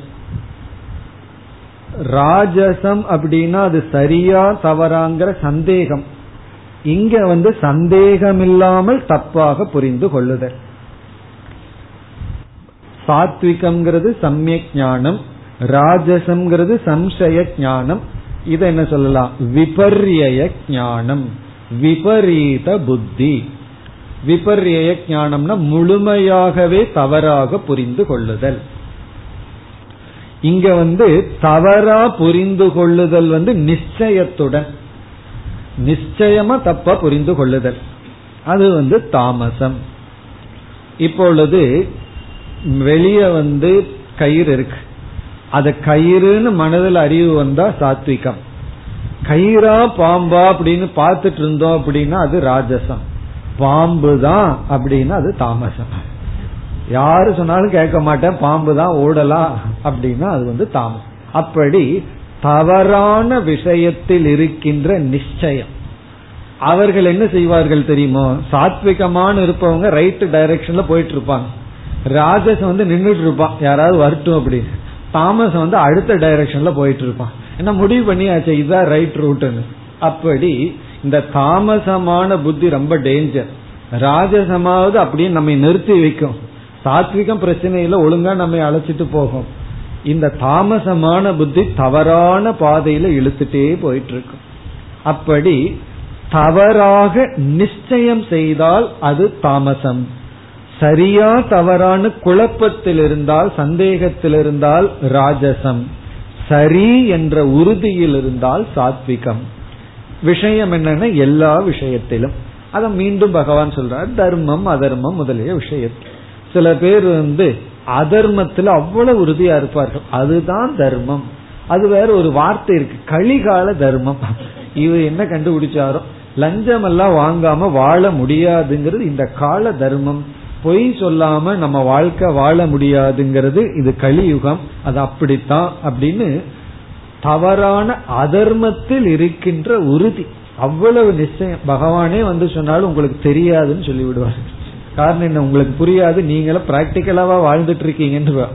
ராஜசம் அப்படின்னா அது சரியா தவறாங்கிற சந்தேகம். இங்க வந்து சந்தேகம் இல்லாமல் தப்பாக புரிந்து கொள்ளுதல். சாத்விகம்ங்கிறது சமயக் ஞானம். ராஜசம்ங்கிறது சம்சய ஞானம். இதை என்ன சொல்லலாம்? விபர்ய ஞானம். விபரீத புத்தி. விபர்ய ஞானம்னா முழுமையாகவே தவறாக புரிந்து கொள்ளுதல். இங்க வந்து தவறா புரிந்து கொள்ளுதல் வந்து நிச்சயத்துடன். நிச்சயமா தப்பா புரிந்து கொள்ளுதல். அது வந்து தாமசம். இப்பொழுது வெளியே வந்து கயிறு இருக்கு. அது கயிறுன்னு மனதில் அறிவு வந்தா சாத்விகம். கயிறா பாம்பா அப்படின்னு பார்த்துட்டு இருந்தோம் அப்படின்னா அது ராஜசம். பாம்பு தான் அப்படின்னா அது தாமசம். யாரு சொன்னாலும் கேட்க மாட்டேன் பாம்பு தான் ஓடலாம் அப்படின்னா அது வந்து தாமசம். அப்படி தவறான விஷயத்தில் இருக்கின்ற நிச்சயம். அவர்கள் என்ன செய்வார்கள் தெரியுமோ சாத்விகமான இருப்பவங்க ரைட் டைரக்ஷன்ல போயிட்டு இருப்பாங்க ராஜசம் வந்து நின்றுட்டு இருப்பான் யாராவது வரட்டும் அப்படின்னு. தாமஸ் வந்து அடுத்த டைரக்ஷன்ல போயிட்டு இருப்பான் என்ன முடிவு பண்ணியாச்சு? இதுதான் ரைட் ரூட்னு அப்படி இந்த தாமசமான புத்தி ரொம்ப டேஞ்சர் ராஜசமாவது அப்படியே நம்மை நிறுத்தி வைக்கும். சாத்விகம் பிரச்சனையில ஒழுங்கா நம்ம அழைச்சிட்டு போகும். இந்த தாமசமான புத்தி தவறான பாதையில இழுத்துட்டே போயிட்டு இருக்கும் அப்படி தவறாக நிச்சயம் செய்தால் அது தாமசம். சரியா தவறான குழப்பத்தில் இருந்தால் சந்தேகத்தில் இருந்தால் ராஜசம். சரி என்ற உறுதியில் இருந்தால் சாத்விகம். விஷயம் என்னன்னா எல்லா விஷயத்திலும். அதை மீண்டும் பகவான் சொல்றார் தர்மம் அதர்மம் முதலிய விஷயத்தில் சில பேர் வந்து அதர்மத்துல அவ்வளவு உறுதியா இருப்பார்கள். அதுதான் தர்மம். அது வேற ஒரு வார்த்தை இருக்கு. கலிகால தர்மம். இவர் என்ன கண்டுபிடிச்சாரோ? லஞ்சம் எல்லாம் வாங்காம வாழ முடியாதுங்கிறது இந்த கால தர்மம். பொய் சொல்லாம நம்ம வாழ்க்கை வாழ முடியாதுங்கிறது இது கலியுகம். அது அப்படித்தான் அப்படின்னு தவறான அதர்மத்தில் இருக்கின்ற உறுதி. அவ்வளவு நிச்சயம். பகவானே வந்து சொன்னாலும் உங்களுக்கு தெரியாதுன்னு சொல்லி விடுவார் காரணம் என்ன? உங்களுக்கு புரியாது. நீங்களும் பிராக்டிக்கலாவா வாழ்ந்துட்டு இருக்கீங்கன்னு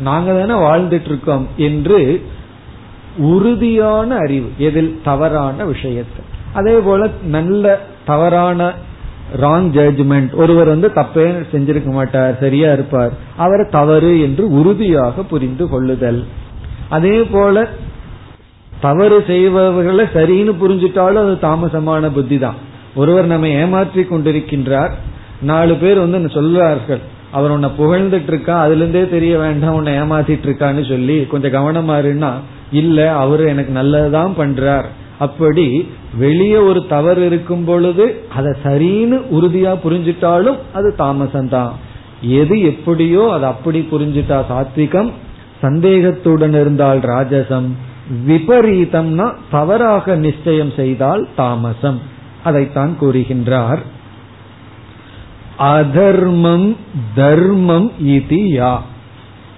நாங்க தானே வாழ்ந்துட்டு இருக்கோம் என்று உறுதியான அறிவு. எதில்? தவறான விஷயத்தை. அதே போல நல்ல தவறான ராங் ஜட்ஜ்மெண்ட் ஒருவர் வந்து தப்பே செஞ்சிருக்க மாட்டார் சரியா இருப்பார். அவர் தவறு என்று உறுதியாக புரிந்து கொள்ளுதல். அதே போல தவறு செய்பவர்களை சரின்னு புரிஞ்சுட்டாலும் அது தாமசமான புத்தி தான் ஒருவர் நம்ம ஏமாற்றி கொண்டிருக்கின்றார். நாலு பேர் வந்து சொல்றார்கள் அவர் உன்னை புகழ்ந்துட்டு இருக்கா அதுல இருந்தே தெரிய வேண்டாம் உன்னை ஏமாத்திட்டு இருக்கான்னு சொல்லி கொஞ்சம் கவனமா இருந்தா இல்ல அவரு எனக்கு நல்லதுதான் பண்றார். அப்படி வெளியே ஒரு தவறு இருக்கும் பொழுது அதை சரின்னு உறுதியா புரிஞ்சிட்டாலும் அது தாமசம்தான். எது எப்படியோ அது அப்படி புரிஞ்சிட்டா சாத்விகம் சந்தேகத்துடன் இருந்தால் ராஜசம். விபரீதம்னா தவறாக நிச்சயம் செய்தால் தாமசம். அதைத்தான் கூறுகின்றார். அதர்மம் தர்மம் இது யா.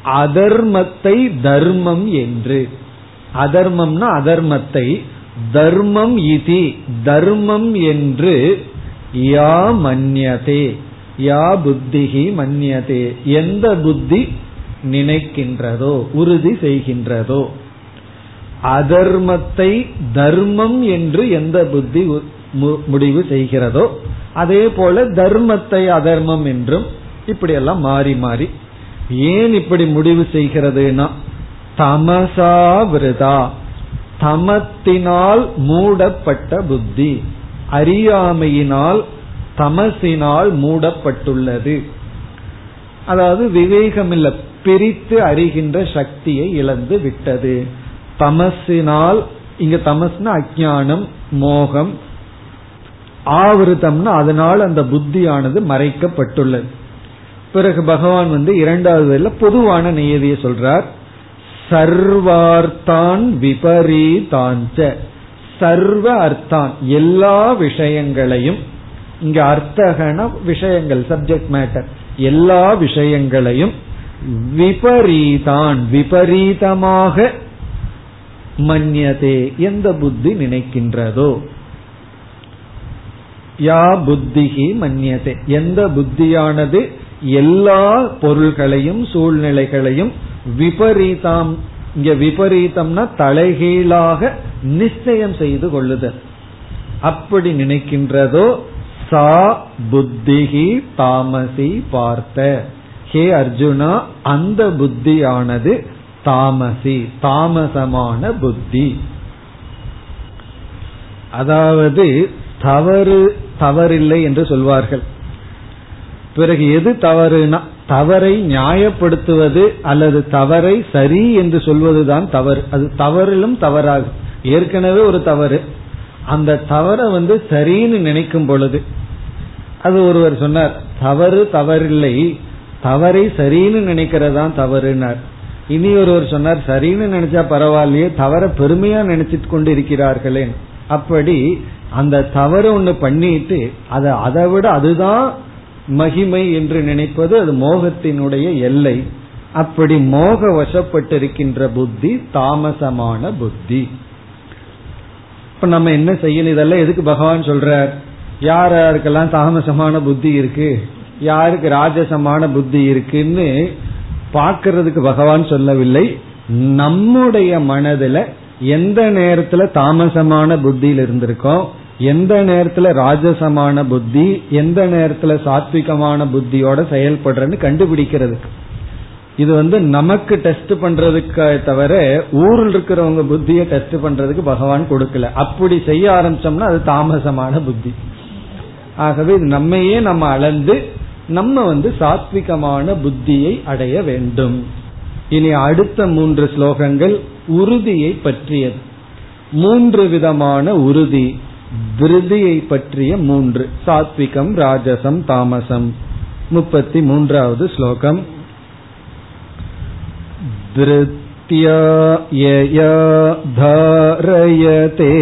அதர்மத்தை தர்மம் என்று. அதர்மம்னா அதர்மத்தை தர்மம் இதி தர்மம் என்று யா மன்யதே யா புத்திகி மன்யதே எந்த புத்தி நினைக்கின்றதோ உறுதி செய்கின்றதோ. அதர்மத்தை தர்மம் என்று எந்த புத்தி முடிவு செய்கிறதோ அதே போல தர்மத்தை அதர்மம் என்றும் இப்படியெல்லாம் மாறி மாறி ஏன் இப்படி முடிவு செய்கிறதுனா தமசா விரதா தமத்தினால் மூடப்பட்ட புத்தி. அறியாமையினால் தமசினால் மூடப்பட்டுள்ளது. அதாவது விவேகம் இல்ல பிரித்து அறிகின்ற சக்தியை இழந்து விட்டது. தமசினால் இங்க தமஸ்னா அஜானம் மோகம் ஆவிருத்தம்னா அதனால் அந்த புத்தியானது மறைக்கப்பட்டுள்ளது. பிறகு பகவான் வந்து இரண்டாவது பொதுவான நியதியை சொல்றார். சர்வார்த்தான் விபரீதாஞ்ச. சர்வ அர்த்தான். எல்லா விஷயங்களையும் இங்க அர்த்தகன விஷயங்கள் சப்ஜெக்ட் மேட்டர் எல்லா விஷயங்களையும் விபரீதான். விபரீதமாக மன்யதே எந்த புத்தி நினைக்கின்றதோ? யா புத்திகி மன்யதே எந்த புத்தியானது? எல்லா பொருள்களையும் சூழ்நிலைகளையும் விபரீதம். இங்க விபரீதம்னா தலைகீழாக நிச்சயம் செய்து கொள்ளுதல். அப்படி நினைக்கின்றதோ? சா புத்திகி தாமசி பார்த்த. ஹே அர்ஜுனா அந்த புத்தியானது தாமசி தாமசமான புத்தி. அதாவது தவறு தவறில்லை என்று சொல்வார்கள். பிறகு எது தவறுனா தவறை நியாயப்படுத்துவது அல்லது தவறை சரி என்று சொல்வதுதான் தவறு. அது தவறிலும் தவறாகும். ஏற்கனவே ஒரு தவறு. அந்த தவறை வந்து சரின்னு நினைக்கும் பொழுது அது ஒருவர் சொன்னார் தவறு தவறில்லை தவறை சரின்னு நினைக்கிறதான் தவறுனார் இனி ஒருவர் சொன்னார் சரின்னு நினைச்சா பரவாயில்லையே தவற பெருமையா நினைச்சிட்டு கொண்டு இருக்கிறார்களே அப்படி அந்த தவறு ஒண்ணு பண்ணிட்டு அதை அதை விட அதுதான் மகிமை என்று நினைப்பது அது மோகத்தினுடைய எல்லை. அப்படி மோக வசப்பட்டிருக்கின்ற புத்தி தாமசமான புத்தி. இப்ப நம்ம என்ன செய்யணும்? இதெல்லாம் எதுக்கு பகவான் சொல்றார்? யார் யாருக்கெல்லாம் தாமசமான புத்தி இருக்கு? யாருக்கு ராஜசமான புத்தி இருக்குன்னு பார்க்கறதுக்கு பகவான் சொல்லவில்லை. நம்முடைய மனதுல எந்த நேரத்துல தாமசமான புத்தியில் இருந்திருக்கோம்? எந்த நேரத்துல ராஜசமான புத்தி எந்த நேரத்துல சாத்விகமான புத்தியோட செயல்படுறன்னு கண்டுபிடிக்கிறதுக்கு இது வந்து நமக்கு டெஸ்ட் பண்றதுக்கு தவிர ஊரில் இருக்கிறவங்க புத்தியை டெஸ்ட் பண்றதுக்கு பகவான் கொடுக்கல. அப்படி செய்ய ஆரம்பிச்சோம்னா அது தாமசமான புத்தி. ஆகவே நம்மையே நம்ம அளந்து நம்ம வந்து சாத்விகமான புத்தியை அடைய வேண்டும். இனி அடுத்த மூன்று ஸ்லோகங்கள் உறுதியை பற்றியது. மூன்று விதமான உறுதி. திருதியை பற்றிய மூன்று சாத்விகம் ராஜசம் தாமசம் முப்பத்தி மூன்றாவது ஸ்லோகம் திருத்தியா யயா தாரயதே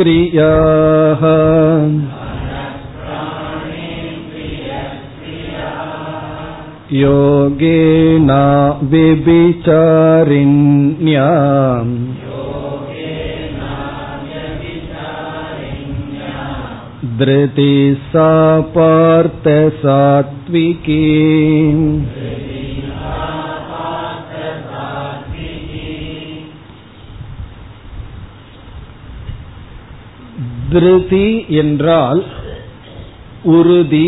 मनःप्राणेन्द्रियक्रियाः योगेना व्यभिचारिण्या धृति सा पार्थ सात्विकी திருதி என்றால் உறுதி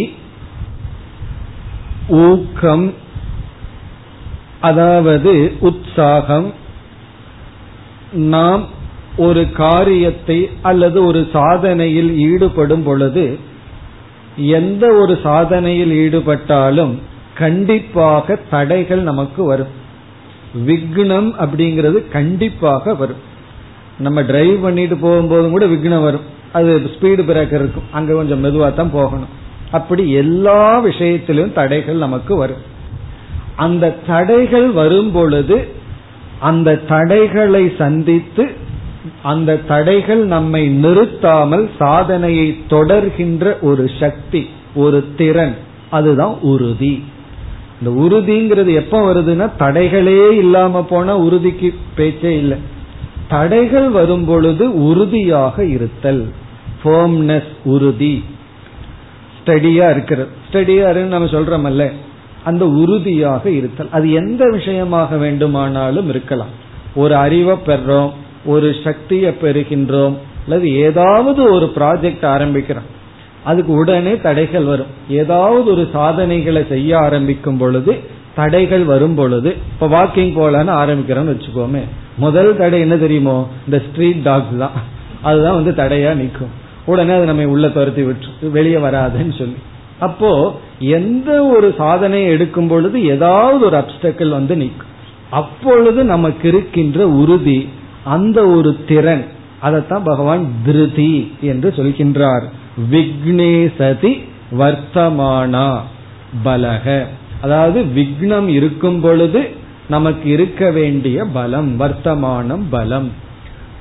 ஊக்கம் அதாவது உற்சாகம் நாம் ஒரு காரியத்தை அல்லது ஒரு சாதனையில் ஈடுபடும் பொழுது எந்த ஒரு சாதனையில் ஈடுபட்டாலும் கண்டிப்பாக தடைகள் நமக்கு வரும். விக்னம் அப்படிங்கிறது கண்டிப்பாக வரும். நம்ம டிரைவ் பண்ணிட்டு போகும்போதும் கூட விக்னம் வரும். அது ஸ்பீடு பிரேக்கர் இருக்கும். அங்க கொஞ்சம் மெதுவாக தான் போகணும். அப்படி எல்லா விஷயத்திலும் தடைகள் நமக்கு வரும். அந்த தடைகள் வரும் பொழுது அந்த தடைகளை சந்தித்து அந்த தடைகள் நம்மை நிறுத்தாமல் சாதனையை தொடர்கின்ற ஒரு சக்தி ஒரு திறன் அதுதான் உறுதி. இந்த உறுதிங்கிறது எப்ப வருதுன்னா தடைகளே இல்லாம போனா உறுதிக்கு பேச்சே இல்லை. தடைகள் வரும் பொழுது உறுதியாக இருத்தல் ஃபோம்னஸ் உறுதி. ஸ்டடியா இருக்கிறது. ஸ்டடியா நம்ம சொல்றோமல்ல. அந்த உறுதியாக இருத்தல். அது எந்த விஷயமாக வேண்டுமானாலும் இருக்கலாம். ஒரு அறிவை பெறோம் ஒரு சக்தியை பெறுகின்றோம் அல்லது ஏதாவது ஒரு ப்ராஜெக்ட் ஆரம்பிக்கிறோம். அதுக்கு உடனே தடைகள் வரும். ஏதாவது ஒரு சாதனைகளை செய்ய ஆரம்பிக்கும் பொழுது தடைகள் வரும் பொழுது இப்ப வாக்கிங் போலான்னு ஆரம்பிக்கிறோம்னு வச்சுக்கோமே. முதல் தடை என்ன தெரியுமோ? இந்த ஸ்ட்ரீட் டாக்ஸ் தான். அதுதான் வந்து தடையா நிற்கும். உடனே அது நம்ம உள்ள துரத்தி விட்டு வெளியே வராதுன்னு சொல்லி. அப்போ எந்த ஒரு சாதனையை எடுக்கும் பொழுது ஏதாவது ஒரு அப்டக்கிள் வந்து நிற்கும். அப்பொழுது நமக்கு இருக்கின்ற உறுதி அந்த ஒரு திறன் அதைத்தான் பகவான் திருதி என்று சொல்கின்றார். விக்னேசதி வர்த்தமானா பலக. அதாவது விக்னம் இருக்கும் பொழுது நமக்கு இருக்க வேண்டிய பலம் வர்த்தமானம் பலம்.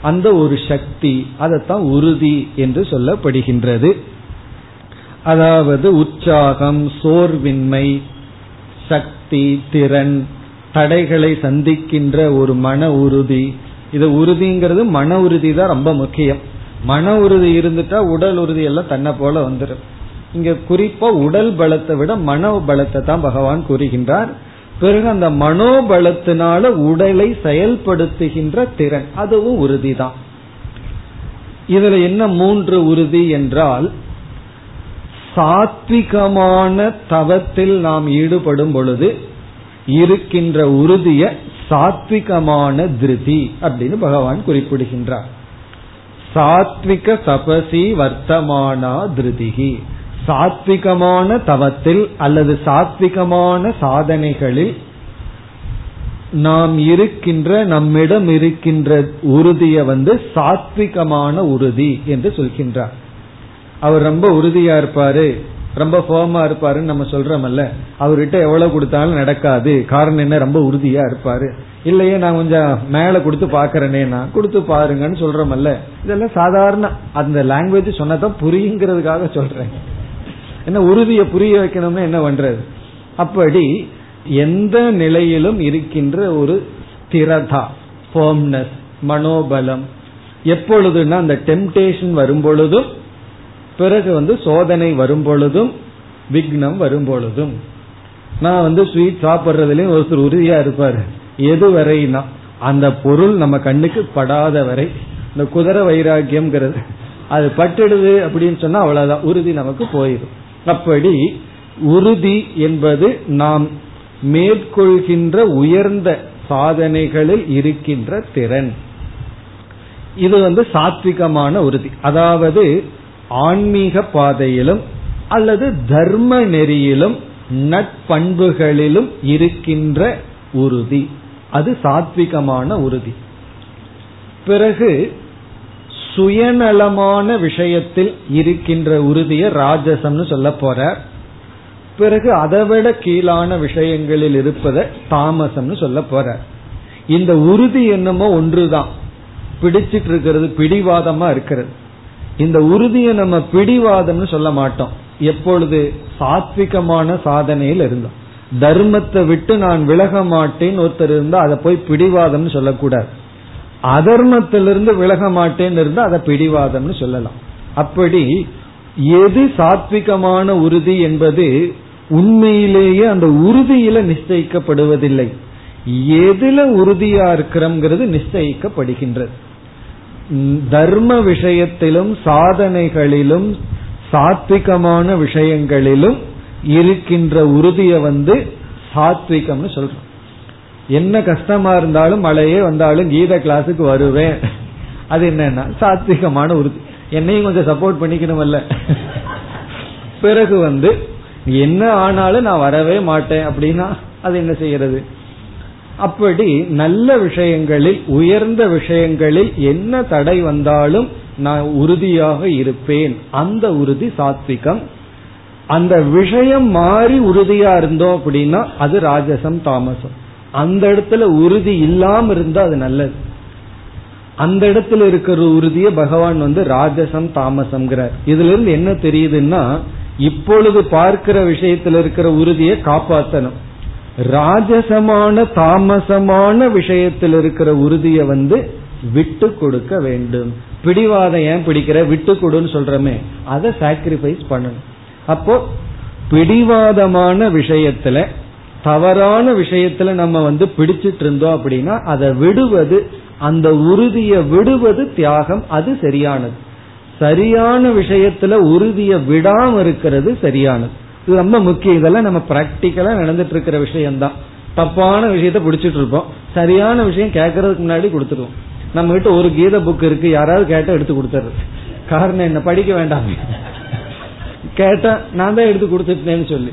அந்த ஒரு சக்தி அதைத்தான் உறுதி என்று சொல்லப்படுகின்றது. அதாவது உற்சாகம் சோர்வின்மை சக்தி திறன் தடைகளை சந்திக்கின்ற ஒரு மன உறுதி. இது உறுதிங்கிறது மன உறுதி தான் ரொம்ப முக்கியம். மன உறுதி இருந்துட்டா உடல் உறுதி எல்லாம் தன்னை போல வந்துடும் இங்க குறிப்பா உடல் பலத்தை விட மன பலத்தை தான் பகவான் கூறுகின்றார். பிறகு அந்த மனோபலத்தினால உடலை செயல்படுத்துகின்ற திறன். அதுவும் உறுதிதான். இதுல என்ன மூன்று உறுதி என்றால் சாத்விகமான தவத்தில் நாம் ஈடுபடும் பொழுது இருக்கின்ற உறுதிய சாத்விகமான திருதி அப்படின்னு பகவான் குறிப்பிடுகின்றார். சாத்விக தபசி வர்த்தமானா திருதிகி சாத்விகமான தவத்தில் அல்லது சாத்விகமான சாதனைகளில் நாம் இருக்கின்ற நம்மிடம் இருக்கின்ற உறுதியை வந்து சாத்விகமான உறுதி என்று சொல்கின்றார். அவர் ரொம்ப உறுதியா இருப்பாரு ரொம்ப ஃபோமா இருப்பாருன்னு நம்ம சொல்றோம்ல அவர்கிட்ட எவ்வளவு கொடுத்தாலும் நடக்காது. காரணம் என்ன? ரொம்ப உறுதியா இருப்பாரு. இல்லையே நான் கொஞ்சம் மேல கொடுத்து பாக்குறேனே நான் கொடுத்து பாருங்கன்னு சொல்றோம்ல இதெல்லாம் சாதாரண அந்த லாங்குவேஜ் சொன்னதான் புரியுங்கிறதுக்காக சொல்றேன். என்ன உறுதியை புரிய வைக்கணும்னா என்ன பண்றது? அப்படி எந்த நிலையிலும் இருக்கின்ற ஒரு ஸ்திரதா ஃபோம்னஸ் மனோபலம் எப்பொழுதுன்னா அந்த டெம்டேஷன் வரும் பொழுதும் பிறகு வந்து சோதனை வரும் பொழுதும் விக்னம் வரும் பொழுதும் நான் வந்து ஸ்வீட் சாப்பிட்றதுலயும் ஒருத்தர் உறுதியா இருப்பாரு. எது வரைனா அந்த பொருள் நம்ம கண்ணுக்கு படாத வரை இந்த குதிரை வைராக்கியம்ங்கிறது அது பட்டுடுது அப்படின்னு சொன்னா அவ்வளவுதான். உறுதி நமக்கு போயிடும். அப்படி உறுதி என்பது நாம் மேற்கொள்கின்ற உயர்ந்த சாதனைகளில் இருக்கின்ற திறன். இது வந்து சாத்விகமான உறுதி. அதாவது ஆன்மீக பாதையிலும் அல்லது தர்ம நெறியிலும் நட்பண்புகளிலும் இருக்கின்ற உறுதி. அது சாத்விகமான உறுதி. பிறகு சுயநலமான விஷயத்தில் இருக்கின்ற உறுதியை ராஜசம்னு சொல்ல போறார். பிறகு அதைவிட கீழான விஷயங்களில் இருப்பத தாமசம்னு சொல்ல போறார். இந்த உறுதி என்னமோ ஒன்றுதான். பிடிச்சிட்டு இருக்கிறது பிடிவாதமா இருக்கிறது. இந்த உறுதியை நம்ம பிடிவாதம்னு சொல்ல மாட்டோம். எப்பொழுது சாத்விகமான சாதனையில் இருந்தோம். தர்மத்தை விட்டு நான் விலக மாட்டேன்னு ஒருத்தர் இருந்தா அதை போய் பிடிவாதம்னு சொல்லக்கூடாது. அதர்மத்திலிருந்து விலக மாட்டேன்னு இருந்தா அதை பிடிவாதம்னு சொல்லலாம். அப்படி எது சாத்விகமான உறுதி என்பது உண்மையிலேயே அந்த உறுதியில நிச்சயிக்கப்படுவதில்லை. எதுல உறுதியா இருக்கிறோம்ங்கிறது நிச்சயிக்கப்படுகின்றது. தர்ம விஷயத்திலும் சாதனைகளிலும் சாத்விகமான விஷயங்களிலும் இருக்கின்ற உறுதியை வந்து சாத்விகம்னு சொல்றோம். என்ன கஷ்டமா இருந்தாலும் மழையே வந்தாலும் கீத கிளாஸுக்கு வருவேன். அது என்னன்னா சாத்விகமான உறுதி. என்னையும் கொஞ்சம் சப்போர்ட் பண்ணிக்கணும்ல பிறகு வந்து என்ன ஆனாலும் நான் வரவே மாட்டேன் அப்படின்னா அது என்ன செய்யறது? அப்படி நல்ல விஷயங்களில் உயர்ந்த விஷயங்களில் என்ன தடை வந்தாலும் நான் உறுதியாக இருப்பேன். அந்த உறுதி சாத்விகம். அந்த விஷயம் மாறி உறுதியா இருந்தோம் அப்படின்னா அது ராஜசம் தாமசம். அந்த இடத்துல உறுதி இல்லாம இருந்தா அது நல்லது. அந்த இடத்துல இருக்கிற உறுதியை பகவான் வந்து ராஜசம் தாமசம்ங்கிறார். இதுல இருந்து என்ன தெரியுதுன்னா இப்பொழுது பார்க்கிற விஷயத்துல இருக்கிற உறுதியை காப்பாற்றணும் ராஜசமான தாமசமான விஷயத்தில் இருக்கிற உறுதியை வந்து விட்டு கொடுக்க வேண்டும். பிடிவாதம் ஏன் பிடிக்கிற? விட்டு கொடுன்னு சொல்றமே. அதை சாக்ரிஃபைஸ் பண்ணணும். அப்போ பிடிவாதமான விஷயத்துல தவறான விஷயத்துல நம்ம வந்து பிடிச்சிட்டு இருந்தோம் அப்படின்னா அதை விடுவது அந்த உறுதியை விடுவது தியாகம் அது சரியானது. சரியான விஷயத்துல உறுதியை விடாம இருக்கிறது சரியானது. இது ரொம்ப முக்கியம். இதெல்லாம் நம்ம பிராக்டிக்கலா நடந்துட்டு இருக்கிற விஷயம்தான். தப்பான விஷயத்த பிடிச்சிட்டு இருப்போம். சரியான விஷயம் கேட்கறதுக்கு முன்னாடி கொடுத்துருவோம் நம்ம கிட்ட ஒரு கீத புக் இருக்கு. யாராவது கேட்டா எடுத்து கொடுத்துறது காரணம் என்ன? படிக்க வேண்டாம். கேட்டா நான் தான் எடுத்து கொடுத்துட்டேன்னு சொல்லி.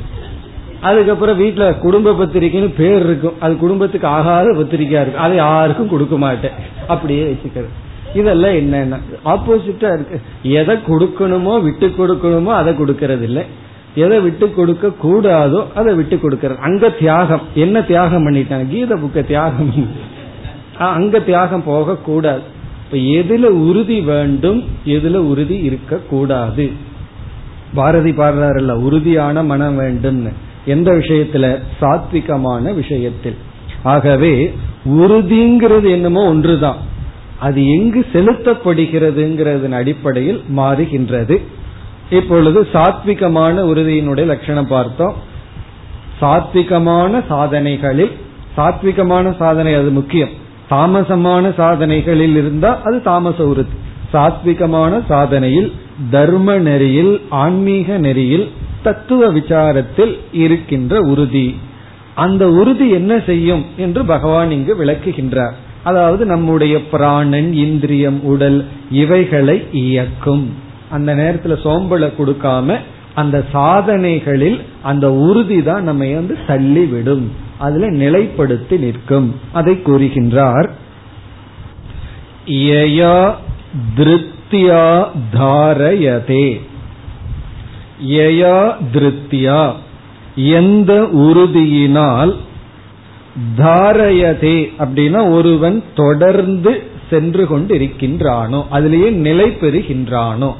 அதுக்கப்புறம் வீட்டுல குடும்ப பத்திரிக்கைன்னு பேர் இருக்கும். அது குடும்பத்துக்கு ஆகாத பத்திரிக்கையா இருக்கும். அதை யாருக்கும் கொடுக்க மாட்டேன். அப்படியே வச்சுக்கிறது. இதெல்லாம் என்னன்னா ஆப்போசிட்டா இருக்கு. எதை கொடுக்கணுமோ விட்டு கொடுக்கணுமோ அதை கொடுக்கறது இல்லை எதை விட்டு கொடுக்க கூடாதோ அதை விட்டு கொடுக்கறது. அங்க தியாகம். என்ன தியாகம் பண்ணிட்டாங்க? கீத புக்க தியாகம் அங்க தியாகம் போக கூடாது இப்ப எதுல உறுதி வேண்டும் எதுல உறுதி இருக்க கூடாது பாரதி பாடுறாருல்ல உறுதியான மனம் வேண்டும்னு. எந்த விஷயத்துல? சாத்விகமான விஷயத்தில். ஆகவே உறுதிங்கிறது என்னமோ ஒன்றுதான். அது எங்கு செலுத்தப்படுகிறதுங்கிறதன் அடிப்படையில் மாறுகின்றது. இப்பொழுது சாத்விகமான உறுதியினுடைய லட்சணம் பார்த்தோம். சாத்விகமான சாதனைகளில் சாத்விகமான சாதனை அது முக்கியம். தாமசமான சாதனைகளில் இருந்தா அது தாமச உறுதி. சாத்விகமான சாதனையில் தர்ம நெறியில் ஆன்மீக நெறியில் தத்துவ விசாரத்தில் இருக்கின்ற உறுதி. அந்த உறுதி என்ன செய்யும் என்று பகவான் இங்கு விளக்குகின்றார். அதாவது நம்முடைய பிராணன் இந்திரியம் உடல் இவைகளை இயக்கும். அந்த நேரத்துல சோம்பலை கொடுக்காம அந்த சாதனைகளில் அந்த உறுதி தான் நம்மை வந்து தள்ளிவிடும். அதுல நிலைப்படுத்தி நிற்கும். அதை கூறுகின்றார். திருப்தியா தாரயதே. யயா திருத்தியா எந்த உறுதியினால் தாரயதே அப்படின்னா ஒருவன் தொடர்ந்து சென்று கொண்டிருக்கின்றானோ அதிலேயே நிலை பெறுகின்றானோ.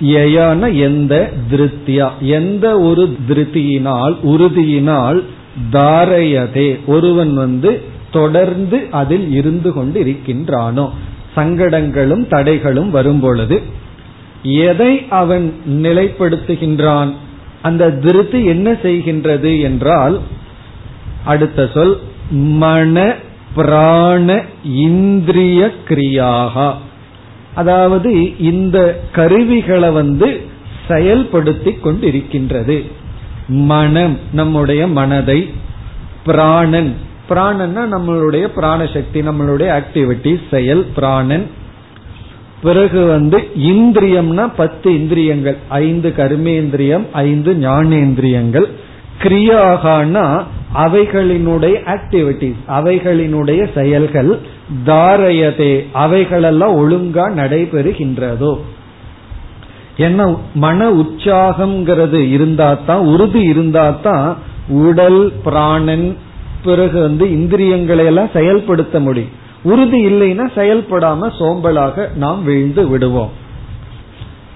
யயான எந்த திருத்தியா எந்த ஒரு திருத்தியினால் உறுதியினால் தாரயதே ஒருவன் வந்து தொடர்ந்து அதில் இருந்து கொண்டு இருக்கின்றானோ சங்கடங்களும் தடைகளும் வரும் பொழுது எதை அவன் நிலைப்படுத்துகின்றான்? அந்த திருத்தி என்ன செய்கின்றது என்றால் அடுத்த சொல் மன பிராண இந்திரிய கிரியாகா. அதாவது இந்த கருவிகளை வந்து செயல்படுத்தி கொண்டிருக்கின்றது. மனம் நம்முடைய மனதை. பிராணன். பிராணன்னா நம்மளுடைய பிராணசக்தி நம்மளுடைய ஆக்டிவிட்டி செயல் பிராணன். பிறகு வந்து இந்திரியம்னா பத்து இந்திரியங்கள். ஐந்து கர்மேந்திரியம் ஐந்து ஞானேந்திரியங்கள். கிரியாகனா அவைகளினுடைய ஆக்டிவிட்டிஸ் அவைகளினுடைய செயல்கள் தாரயதே அவைகளெல்லாம் ஒழுங்கா நடைபெறுகின்றதோ. என்ன மன உற்சாகம்ங்கிறது இருந்தா தான் உறுதி இருந்தா தான் உடல் பிராணன் பிறகு வந்து இந்திரியங்களை எல்லாம் செயல்படுத்த முடியும். உறுதி இல்லைன்னா செயல்படாம சோம்பலாக நாம் வீழ்ந்து விடுவோம்.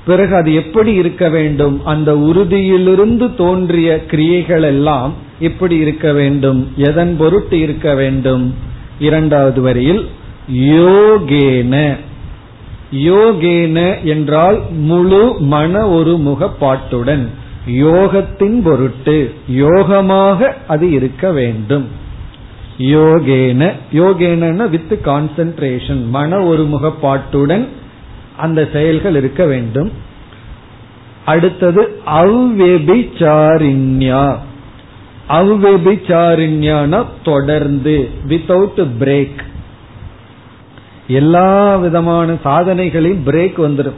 பிறகு அது எப்படி இருக்க வேண்டும்? அந்த உறுதியிலிருந்து தோன்றிய கிரியைகள் எல்லாம் எப்படி இருக்க வேண்டும்? எதன் பொருட்டு இருக்க வேண்டும்? இரண்டாவது வரியில் யோகேன. யோகேன என்றால் முழு மன ஒரு முகப்பாட்டுடன் யோகத்தின் பொருட்டு யோகமாக அது இருக்க வேண்டும். யோகேன யோகேன வித் கான்சென்ட்ரேஷன் மன ஒருமுகப்பாட்டுடன் அந்த செயல்கள் இருக்க வேண்டும். அடுத்தது அவ்வெபிச்சாரிண்யா. அவ்வெபிச்சாரிண்யான தொடர்ந்து வித்தவுட் பிரேக் எல்லா விதமான சாதனைகளையும் பிரேக் வந்துடும்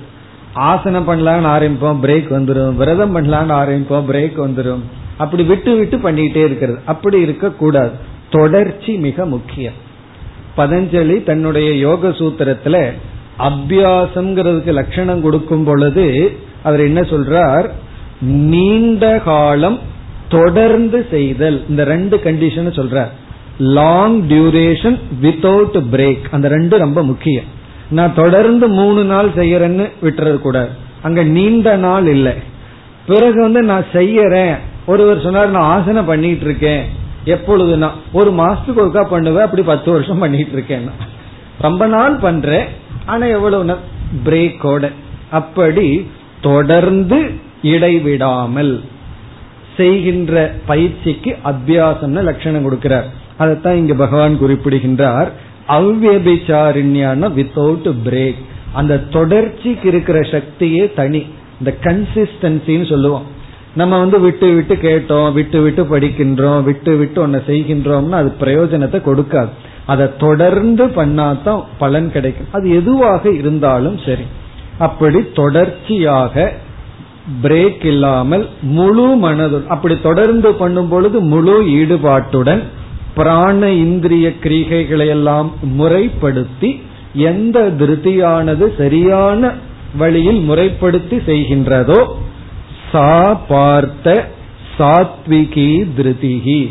ஆசனம் பண்ணலான்னு ஆரம்பிப்போம் பிரேக் வந்துடும் விரதம் பண்ணலான்னு ஆரம்பிப்போம் பிரேக் வந்துடும் அப்படி விட்டு விட்டு பண்ணிட்டே இருக்கிறது. அப்படி இருக்க கூடாது தொடர்ச்சி மிக முக்கியம். பதஞ்சலி தன்னுடைய யோக சூத்திரத்துல அபியாசம்ங்கிறதுக்கு லட்சணம் கொடுக்கும் பொழுது அவர் என்ன சொல்றார்? நீண்ட காலம் தொடர்ந்து செய்தல். இந்த ரெண்டு கண்டிஷன் சொல்றார். லாங் டியூரேஷன் வித்தவுட் பிரேக் அந்த ரெண்டு ரொம்ப முக்கியம். நான் தொடர்ந்து மூணு நாள் செய்யறேன்னு விட்டுறது கூடாது அங்க நீண்ட நாள் இல்லை. பிறகு வந்து நான் செய்யறேன். ஒருவர் சொன்னார் நான் ஆசனம் பண்ணிட்டு இருக்கேன். எப்பொழுதுனா ஒரு மாசத்துக்கு ஒருக்கா பண்ணுவேன் அப்படி பத்து வருஷம் பண்ணிட்டு இருக்கேன். ரொம்ப நாள் பண்றேன் ஆனா எவ்வளவு பிரேக்கோட. அப்படி தொடர்ந்து இடைவிடாமல் செய்கின்ற பயிற்சிக்கு அத்தியாசம்னு லட்சணம் கொடுக்கிறார். அதைத்தான் இங்க பகவான் குறிப்பிடுகின்றார். அவ்வியபிச்சாரியான வித்தவுட் பிரேக் அந்த தொடர்ச்சிக்கு இருக்கிற சக்தியே தனி. இந்த கன்சிஸ்டன்சின்னு சொல்லுவோம். நம்ம வந்து விட்டு விட்டு கேட்டோம் விட்டு விட்டு படிக்கின்றோம் விட்டு விட்டு ஒன்ன செய்கின்றோம்னா அது பிரயோஜனத்தை கொடுக்காது. அதை தொடர்ந்து பண்ணாதான் பலன் கிடைக்கும். அது எதுவாக இருந்தாலும் சரி. அப்படி தொடர்ச்சியாக பிரேக் இல்லாமல் முழு மனதுடன் அப்படி தொடர்ந்து பண்ணும் பொழுது முழு ஈடுபாட்டுடன் பிராண இந்திரிய கிரிகைகளை எல்லாம் முறைப்படுத்தி எந்த திருத்தியானது சரியான வழியில் முறைப்படுத்தி செய்கின்றதோ சா பார்த்த சாத்விகி திருதிகி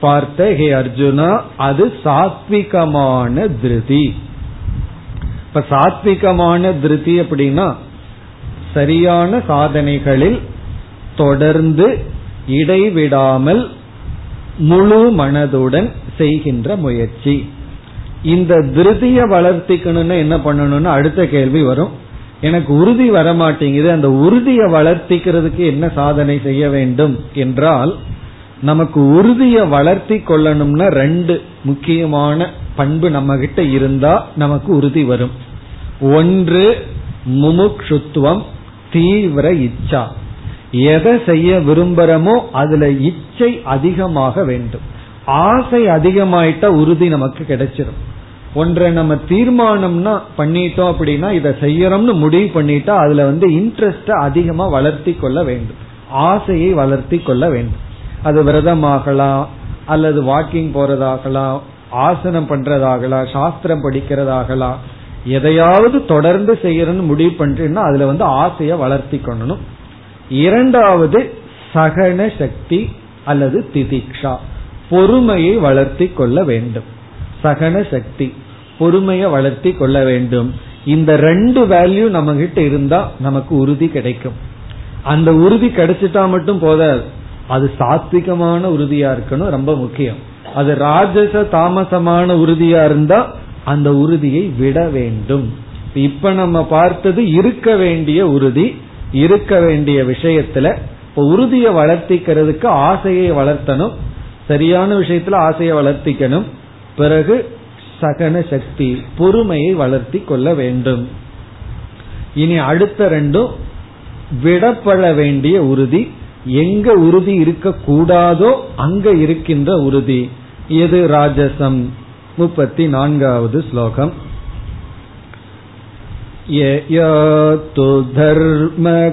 பார்த்த ஹே அர்ஜுனா அது சாத்விகமான திருதி. இப்ப சாத்விகமான திருதி அப்படின்னா சரியான சாதனைகளில் தொடர்ந்து இடைவிடாமல் முழு மனதுடன் செய்கின்ற முயற்சி. இந்த திருதிய வளர்த்திக்கணும்னு என்ன பண்ணணும்னு அடுத்த கேள்வி வரும். எனக்கு உறுதி வர மாட்டேங்குது அந்த உறுதியை வளர்த்திக்கிறதுக்கு என்ன சாதனை செய்ய வேண்டும் என்றால் நமக்கு உறுதியை வளர்த்தி கொள்ளணும்னா ரெண்டு முக்கியமான பண்பு நம்ம கிட்ட இருந்தா நமக்கு உறுதி வரும். ஒன்று முமுக்ஷுத்துவம் தீவிர இச்சா. எதை செய்ய விரும்புறமோ அதுல இச்சை அதிகமாக வேண்டும். ஆசை அதிகமாயிட்டா உறுதி நமக்கு கிடைச்சிடும் ஒன்றை நம்ம தீர்மானம்னா பண்ணிட்டோம் அப்படின்னா இதை செய்யறோம்னு முடிவு பண்ணிட்டா அதுல வந்து இன்ட்ரெஸ்ட அதிகமா வளர்த்தி கொள்ள வேண்டும். ஆசையை வளர்த்தி கொள்ள வேண்டும். அது விரதமாகலாம் அல்லது வாக்கிங் போறதாகலாம் ஆசனம் பண்றதாகலாம் சாஸ்திரம் படிக்கிறதாகலாம் எதையாவது தொடர்ந்து செய்யறன்னு முடிவு பண்றேன்னா அதுல வந்து ஆசையை வளர்த்தி கொள்ளணும். இரண்டாவது சகன சக்தி அல்லது திதிக்ஷா. பொறுமையை வளர்த்தி கொள்ள வேண்டும். சகன சக்தி பொறுமையை வளர்த்தி கொள்ள வேண்டும். இந்த ரெண்டு வேல்யூ நம்ம கிட்ட இருந்தா நமக்கு உறுதி கிடைக்கும். அந்த உறுதி கிடைச்சிட்டா மட்டும் போதாது. அது சாத்விகமான உறுதியா இருக்கணும் ரொம்ப முக்கியம். அது ராஜச தாமசமான உறுதியா இருந்தா அந்த உறுதியை விட வேண்டும். இப்ப நம்ம பார்த்தது இருக்க வேண்டிய உறுதி இருக்க வேண்டிய விஷயத்துல இப்ப உறுதியை வளர்த்திக்கிறதுக்கு ஆசையை வளர்த்தணும். சரியான விஷயத்துல ஆசையை வளர்த்திக்கணும். பிறகு சகன சக்தி பொறுமையை வளர்த்தி கொள்ள வேண்டும் இனி அடுத்த ரெண்டும் விடப்பட வேண்டிய உறுதி எங்க உறுதி இருக்க கூடாதோ அங்க இருக்கின்ற உறுதி எது ராஜசம் முப்பத்தி நான்காவது ஸ்லோகம் ययातु धर्मकामार्तान्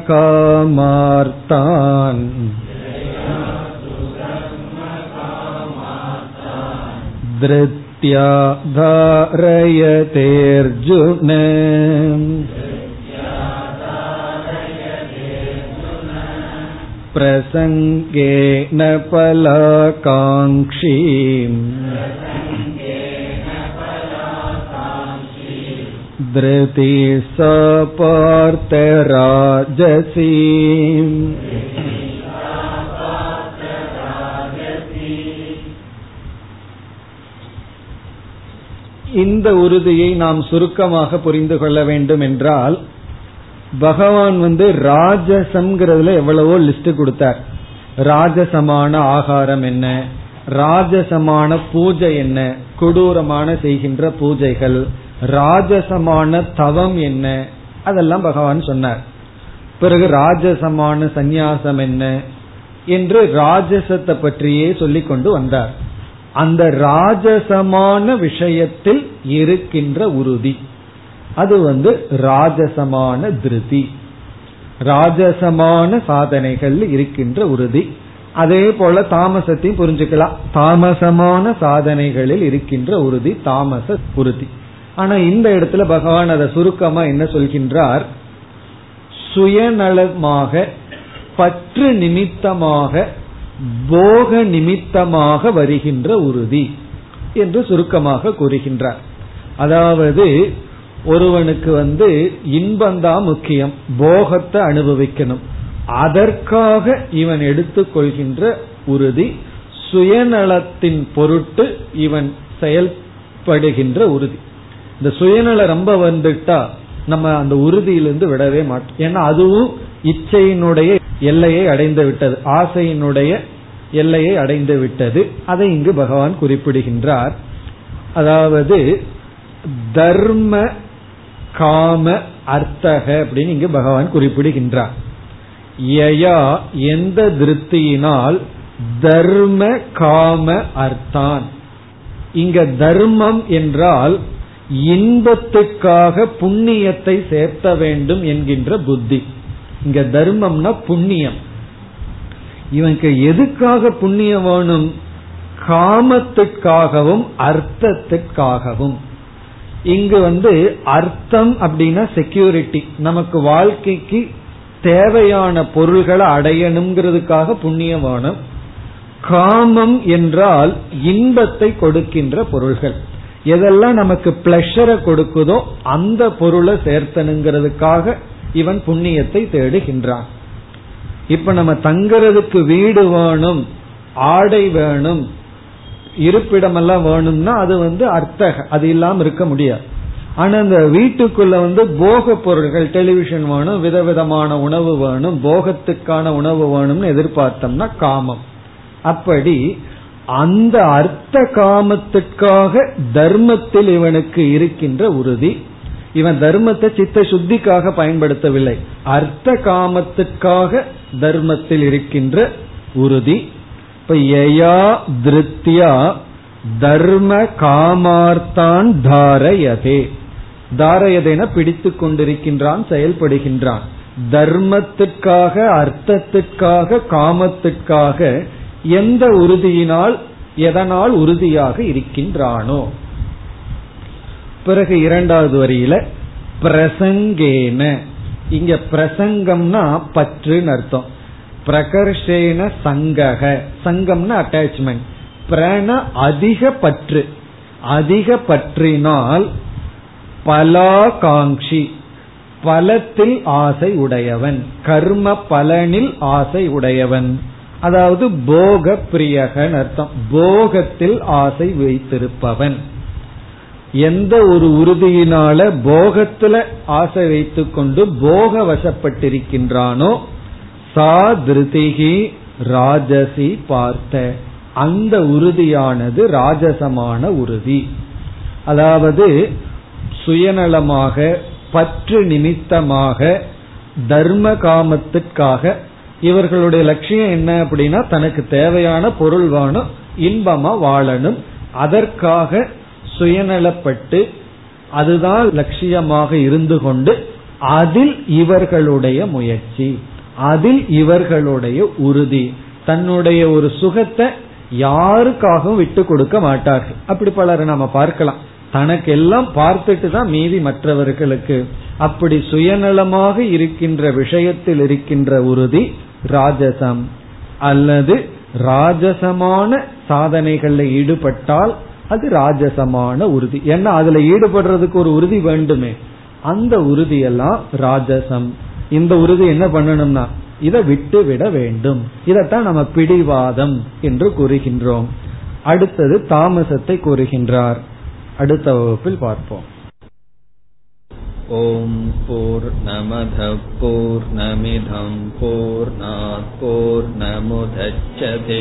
धृत्या धारयतेऽर्जुन प्रसङ्गेन फलाकाङ्क्षीम् धृति स पार्थराजसी இந்த உறுதியை நாம் சுருக்கமாக புரிந்து கொள்ள வேண்டும் என்றால் பகவான் வந்து ராஜசம்ங்கிறதுல எவ்வளவோ லிஸ்ட் கொடுத்தார். ராஜசமான ஆகாரம் என்ன? ராஜசமான பூஜை என்ன? கொடூரமான செய்கின்ற பூஜைகள். ராஜசமான தவம் என்ன? அதெல்லாம் பகவான் சொன்னார். பிறகு ராஜசமான சந்நியாசம் என்ன? என்று ராஜசத்தை பற்றியே சொல்லிக் கொண்டு வந்தார். அந்த ராஜசமான விஷயத்தில் இருக்கின்ற உறுதி. அது வந்து ராஜசமான திருதி. ராஜசமான சாதனைகள் இருக்கின்ற உறுதி. அதே போல தாமசத்தையும் புரிஞ்சுக்கலாம். தாமசமான சாதனைகளில் இருக்கின்ற உறுதி தாமச உறுதி. ஆனா இந்த இடத்துல பகவான் அதை சுருக்கமா என்ன சொல்கின்றார்? சுயநலமாக பற்று நிமித்தமாக போக நிமித்தமாக வருகின்ற உறுதி என்று சுருக்கமாக கூறுகின்றார். அதாவது ஒருவனுக்கு வந்து இன்பந்தான் முக்கியம் போகத்தை அனுபவிக்கணும். அதற்காக இவன் எடுத்துக்கொள்கின்ற உறுதி சுயநலத்தின் பொருட்டு இவன் செயல்படுகின்ற உறுதி. இந்த சுயநலம் ரொம்ப வந்துட்டா நம்ம அந்த உறுதியிலிருந்து விடவே மாட்டோம். ஏன்னா அதுவும் இச்சையினுடைய எல்லையை அடைந்து விட்டது. ஆசையினுடைய எல்லையை அடைந்து விட்டது. அதை இங்கு பகவான் குறிப்பிடுகின்றார். அதாவது தர்ம காம அர்த்தக அப்படின்னு இங்கு பகவான் குறிப்பிடுகின்றார். யயா எந்த திருப்தியினால் தர்ம காம அர்த்தான். இங்க தர்மம் என்றால் இன்பத்துக்காக புண்ணியத்தை சேர்த்த வேண்டும் என்கின்ற புத்தி. இங்க தர்மம்னா புண்ணியம். இவனுக்கு எதுக்காக புண்ணியம் வேணும்? காமத்துக்காகவும் அர்த்தத்துக்காகவும். இங்கு வந்து அர்த்தம் அப்படின்னா செக்யூரிட்டி நமக்கு வாழ்க்கைக்கு தேவையான பொருள்களை அடையணுங்கிறதுக்காக புண்ணியம் வேணும். காமம் என்றால் இன்பத்தை கொடுக்கின்ற பொருள்கள். எதெல்லாம் நமக்கு பிளஷரை கொடுக்குதோ அந்த பொருளை சேர்த்தனுங்கிறதுக்காக இவன் புண்ணியத்தை தேடுகின்றான். இப்ப நம்ம தங்கிறதுக்கு வீடு வேணும் ஆடை வேணும் இருப்பிடமெல்லாம் வேணும்னா அது வந்து அர்த்தக அது இல்லாம இருக்க முடியாது. ஆனா அந்த வீட்டுக்குள்ள வந்து போக பொருட்கள் டெலிவிஷன் வேணும் விதவிதமான உணவு வேணும் போகத்துக்கான உணவு வேணும்னு எதிர்பார்த்தோம்னா காமம். அப்படி அந்த அர்த்த காமத்துக்காக தர்மத்தில் இவனுக்கு இருக்கின்ற உறுதி இவன் தர்மத்தை சித்த சுத்திக்காக பயன்படுத்தவில்லை. அர்த்த காமத்துக்காக தர்மத்தில் இருக்கின்ற உறுதி. இப்ப யயா திருத்தியா தர்ம காமார்த்தான் தாரயதே. தாரயதேன பிடித்து கொண்டிருக்கின்றான் செயல்படுகின்றான். தர்மத்துக்காக அர்த்தத்துக்காக காமத்துக்காக எந்த உறுதியினால் எதனால் உறுதியாக இருக்கின்றானோ. பிறகு இரண்டாவது வரியில பிரசங்கேன. இங்க பிரசங்கம்னா பற்றுன்னு அர்த்தம். பிரகர்ஷேன சங்கக. சங்கம்னா அட்டாச்மெண்ட் பிரண அதிக பற்று. அதிக பற்றினால் பலாகாங்கி பலத்தில் ஆசை உடையவன். கர்ம பலனில் ஆசை உடையவன். அதாவது போக பிரியகன் அர்த்தம். போகத்தில் ஆசை வைத்திருப்பவன். எந்த ஒரு உறுதியினால போகத்துல ஆசை வைத்துக் கொண்டு போக வசப்பட்டிருக்கின்றானோ சா திருதிகி ராஜசி பார்த்த. அந்த உறுதியானது ராஜசமான உறுதி. அதாவது சுயநலமாக பற்று நிமித்தமாக தர்ம காமத்திற்காக இவர்களுடைய லட்சியம் என்ன அப்படின்னா தனக்கு தேவையான பொருள் வேணும் இன்பமா வாழணும். அதற்காக சுயநலப்பட்டு அதுதான் லட்சியமாக இருந்து கொண்டு அதில் இவர்களுடைய முயற்சி அதில் இவர்களுடைய உறுதி தன்னுடைய ஒரு சுகத்தை யாருக்காகவும் விட்டு கொடுக்க மாட்டார்கள். அப்படி பலரை நாம பார்க்கலாம். தனக்கு எல்லாம் பார்த்துட்டு தான் மீதி மற்றவர்களுக்கு அப்படி சுயநலமாக இருக்கின்ற விஷயத்தில் இருக்கின்ற உறுதி ராஜசம். அல்லது ராஜசமான சாதனைகளில் ஈடுபட்டால் அது ராஜசமான உறுதி ஏன்னா அதுல ஈடுபடுறதுக்கு ஒரு உறுதி வேண்டுமே அந்த உறுதியெல்லாம் ராஜசம் இந்த உறுதி என்ன பண்ணணும்னா இதை விட்டு விட வேண்டும் இதைத்தான் நம்ம பிடிவாதம் என்று கூறுகின்றோம் அடுத்தது தாமசத்தை கூறுகின்றார் அடுத்த வகுப்பில் பார்ப்போம் ॐ पूर्णमधः पूर्णमिधं पूर्णात् पूर्णमुदच्छते